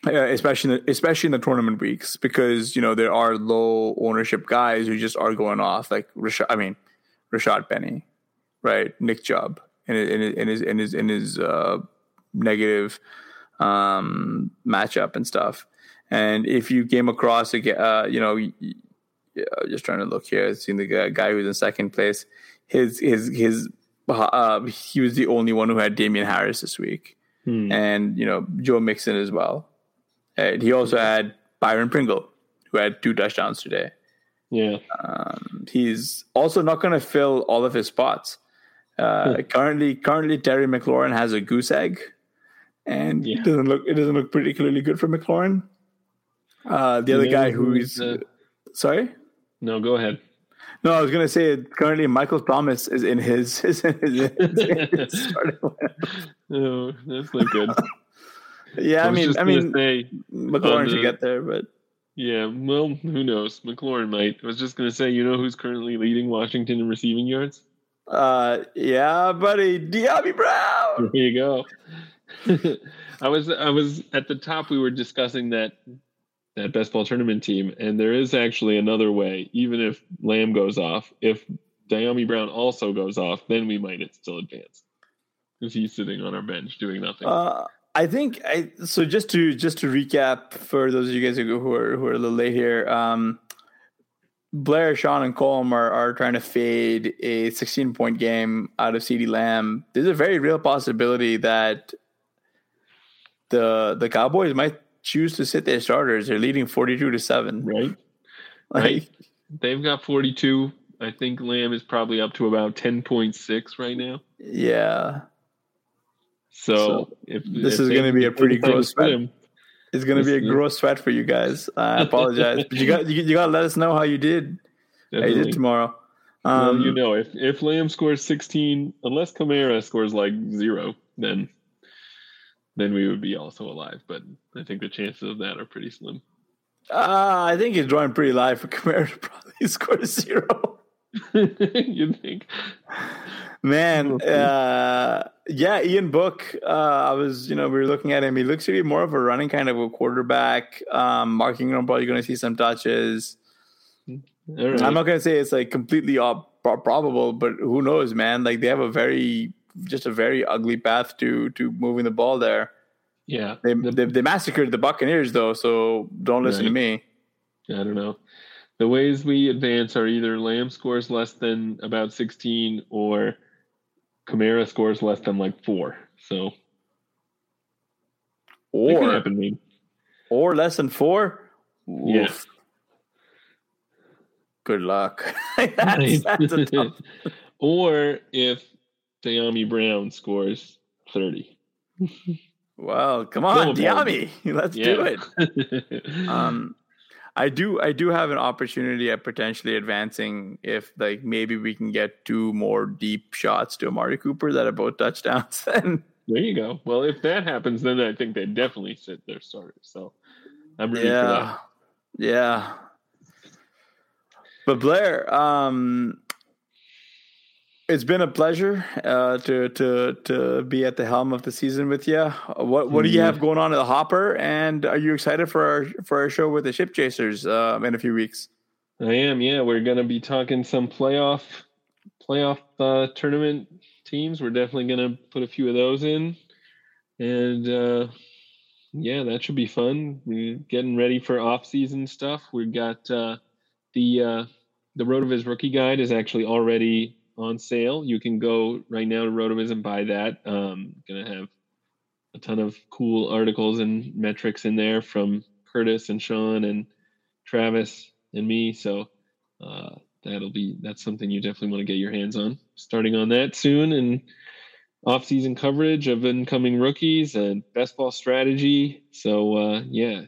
uh, especially in the, especially in the tournament weeks because you know there are low ownership guys who just are going off like Rashaad, I mean Rashaad Penny, right? Nick Chubb in, in, in his in his in his uh, negative um, matchup and stuff, And if you came across a, uh, you know, yeah, just trying to look here, seeing the guy who's in second place, his his his uh, he was the only one who had Damien Harris this week, hmm. and you know Joe Mixon as well. And he also had Byron Pringle, who had two touchdowns today. Yeah, um, he's also not going to fill all of his spots. Uh, hmm. Currently, currently Terry McLaurin has a goose egg, and yeah. it doesn't look it doesn't look particularly good for McLaurin. Uh, the you other guy who's uh, sorry. No, go ahead. No, I was going to say currently Michael Thomas is in his is in his, No, that's not good. yeah, I, I mean, I mean, say, McLaurin should get there, but yeah, well, who knows? McLaurin might. I was just going to say, you know who's currently leading Washington in receiving yards? Uh, yeah, buddy, Dyami Brown. There you go. I was I was at the top. We were discussing that that best ball tournament team, and there is actually another way. Even if Lamb goes off, if Dyami Brown also goes off, then we might still advance because he's sitting on our bench doing nothing. Uh, I think I so just to just to recap for those of you guys who are who are a little late here. Um, Blair, Sean, and Colm are, are trying to fade a 16 point game out of CeeDee Lamb. There's a very real possibility that the the Cowboys might choose to sit their starters. They're leading 42 to 7. Right. Like, right. They've got 42. I think Lamb is probably up to about 10.6 right now. Yeah. So, so if this if is going to be a pretty gross it's going to be a gross sweat for you guys. I apologize, but you got you, you got to let us know how you did. Definitely. How you did tomorrow. Um, well, you know, if if Lamb scores 16, unless Kamara scores like zero, then then we would be also alive. But I think the chances of that are pretty slim. Uh, I think he's drawing pretty live for Kamara to probably score zero. you think? Man, uh, yeah, Ian Book. Uh, I was, you know, we were looking at him. He looks to be more of a running kind of a quarterback. Um, Mark Ingram probably going to see some touches. Right. I'm not going to say it's like completely probable, but who knows, man? Like they have a very just a very ugly path to to moving the ball there. Yeah, they they, they massacred the Buccaneers though, so don't listen right. to me. I don't know. The ways we advance are either Lamb scores less than about 16 or Kamara scores less than like four. So, or happen, or less than four. Yes. Yeah. Good luck. that's, that's or if Dyami Brown scores 30. Well, come on, Dyami. Let's yeah. do it. um, I do I do have an opportunity at potentially advancing if like maybe we can get two more deep shots to Amari Cooper that are both touchdowns then. There you go. Well, if that happens, then I think they definitely sit their starters. So I'm ready yeah. for that. Yeah. But Blair, um, it's been a pleasure uh, to to to be at the helm of the season with you. What what do you have going on at the Hopper? And are you excited for our for our show with the Ship Chasers uh, in a few weeks? I am. Yeah, we're going to be talking some playoff playoff uh, tournament teams. We're definitely going to put a few of those in, and uh, yeah, that should be fun. We're getting ready for off season stuff. We've got uh, the uh, the his rookie guide is actually already on sale. You can go right now to RotoViz and buy that. Um, gonna have a ton of cool articles and metrics in there from Curtis and Sean and Travis and me. So uh, that'll be that's something you definitely want to get your hands on. Starting on that soon and off-season coverage of incoming rookies and best ball strategy. So uh, yeah,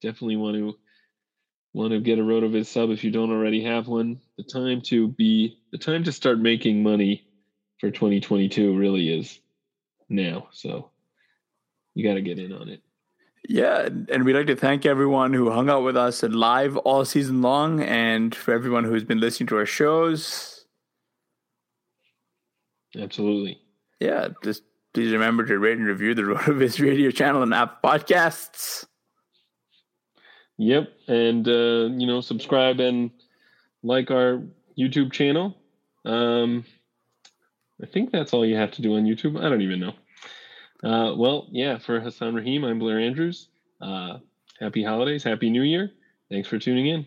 definitely want to want to get a RotoViz sub if you don't already have one. The time to be the time to start making money for 2022 really is now. So you got to get in on it. Yeah, and we'd like to thank everyone who hung out with us and live all season long, and for everyone who's been listening to our shows. Absolutely. Yeah, just please remember to rate and review the RotoViz Radio channel and app podcasts. Yep, and uh, you know, subscribe and like our YouTube channel. Um, I think that's all you have to do on YouTube. I don't even know. Uh, well, yeah, for Hassan Rahim, I'm Blair Andrews. Uh, Happy holidays. Happy New Year. Thanks for tuning in.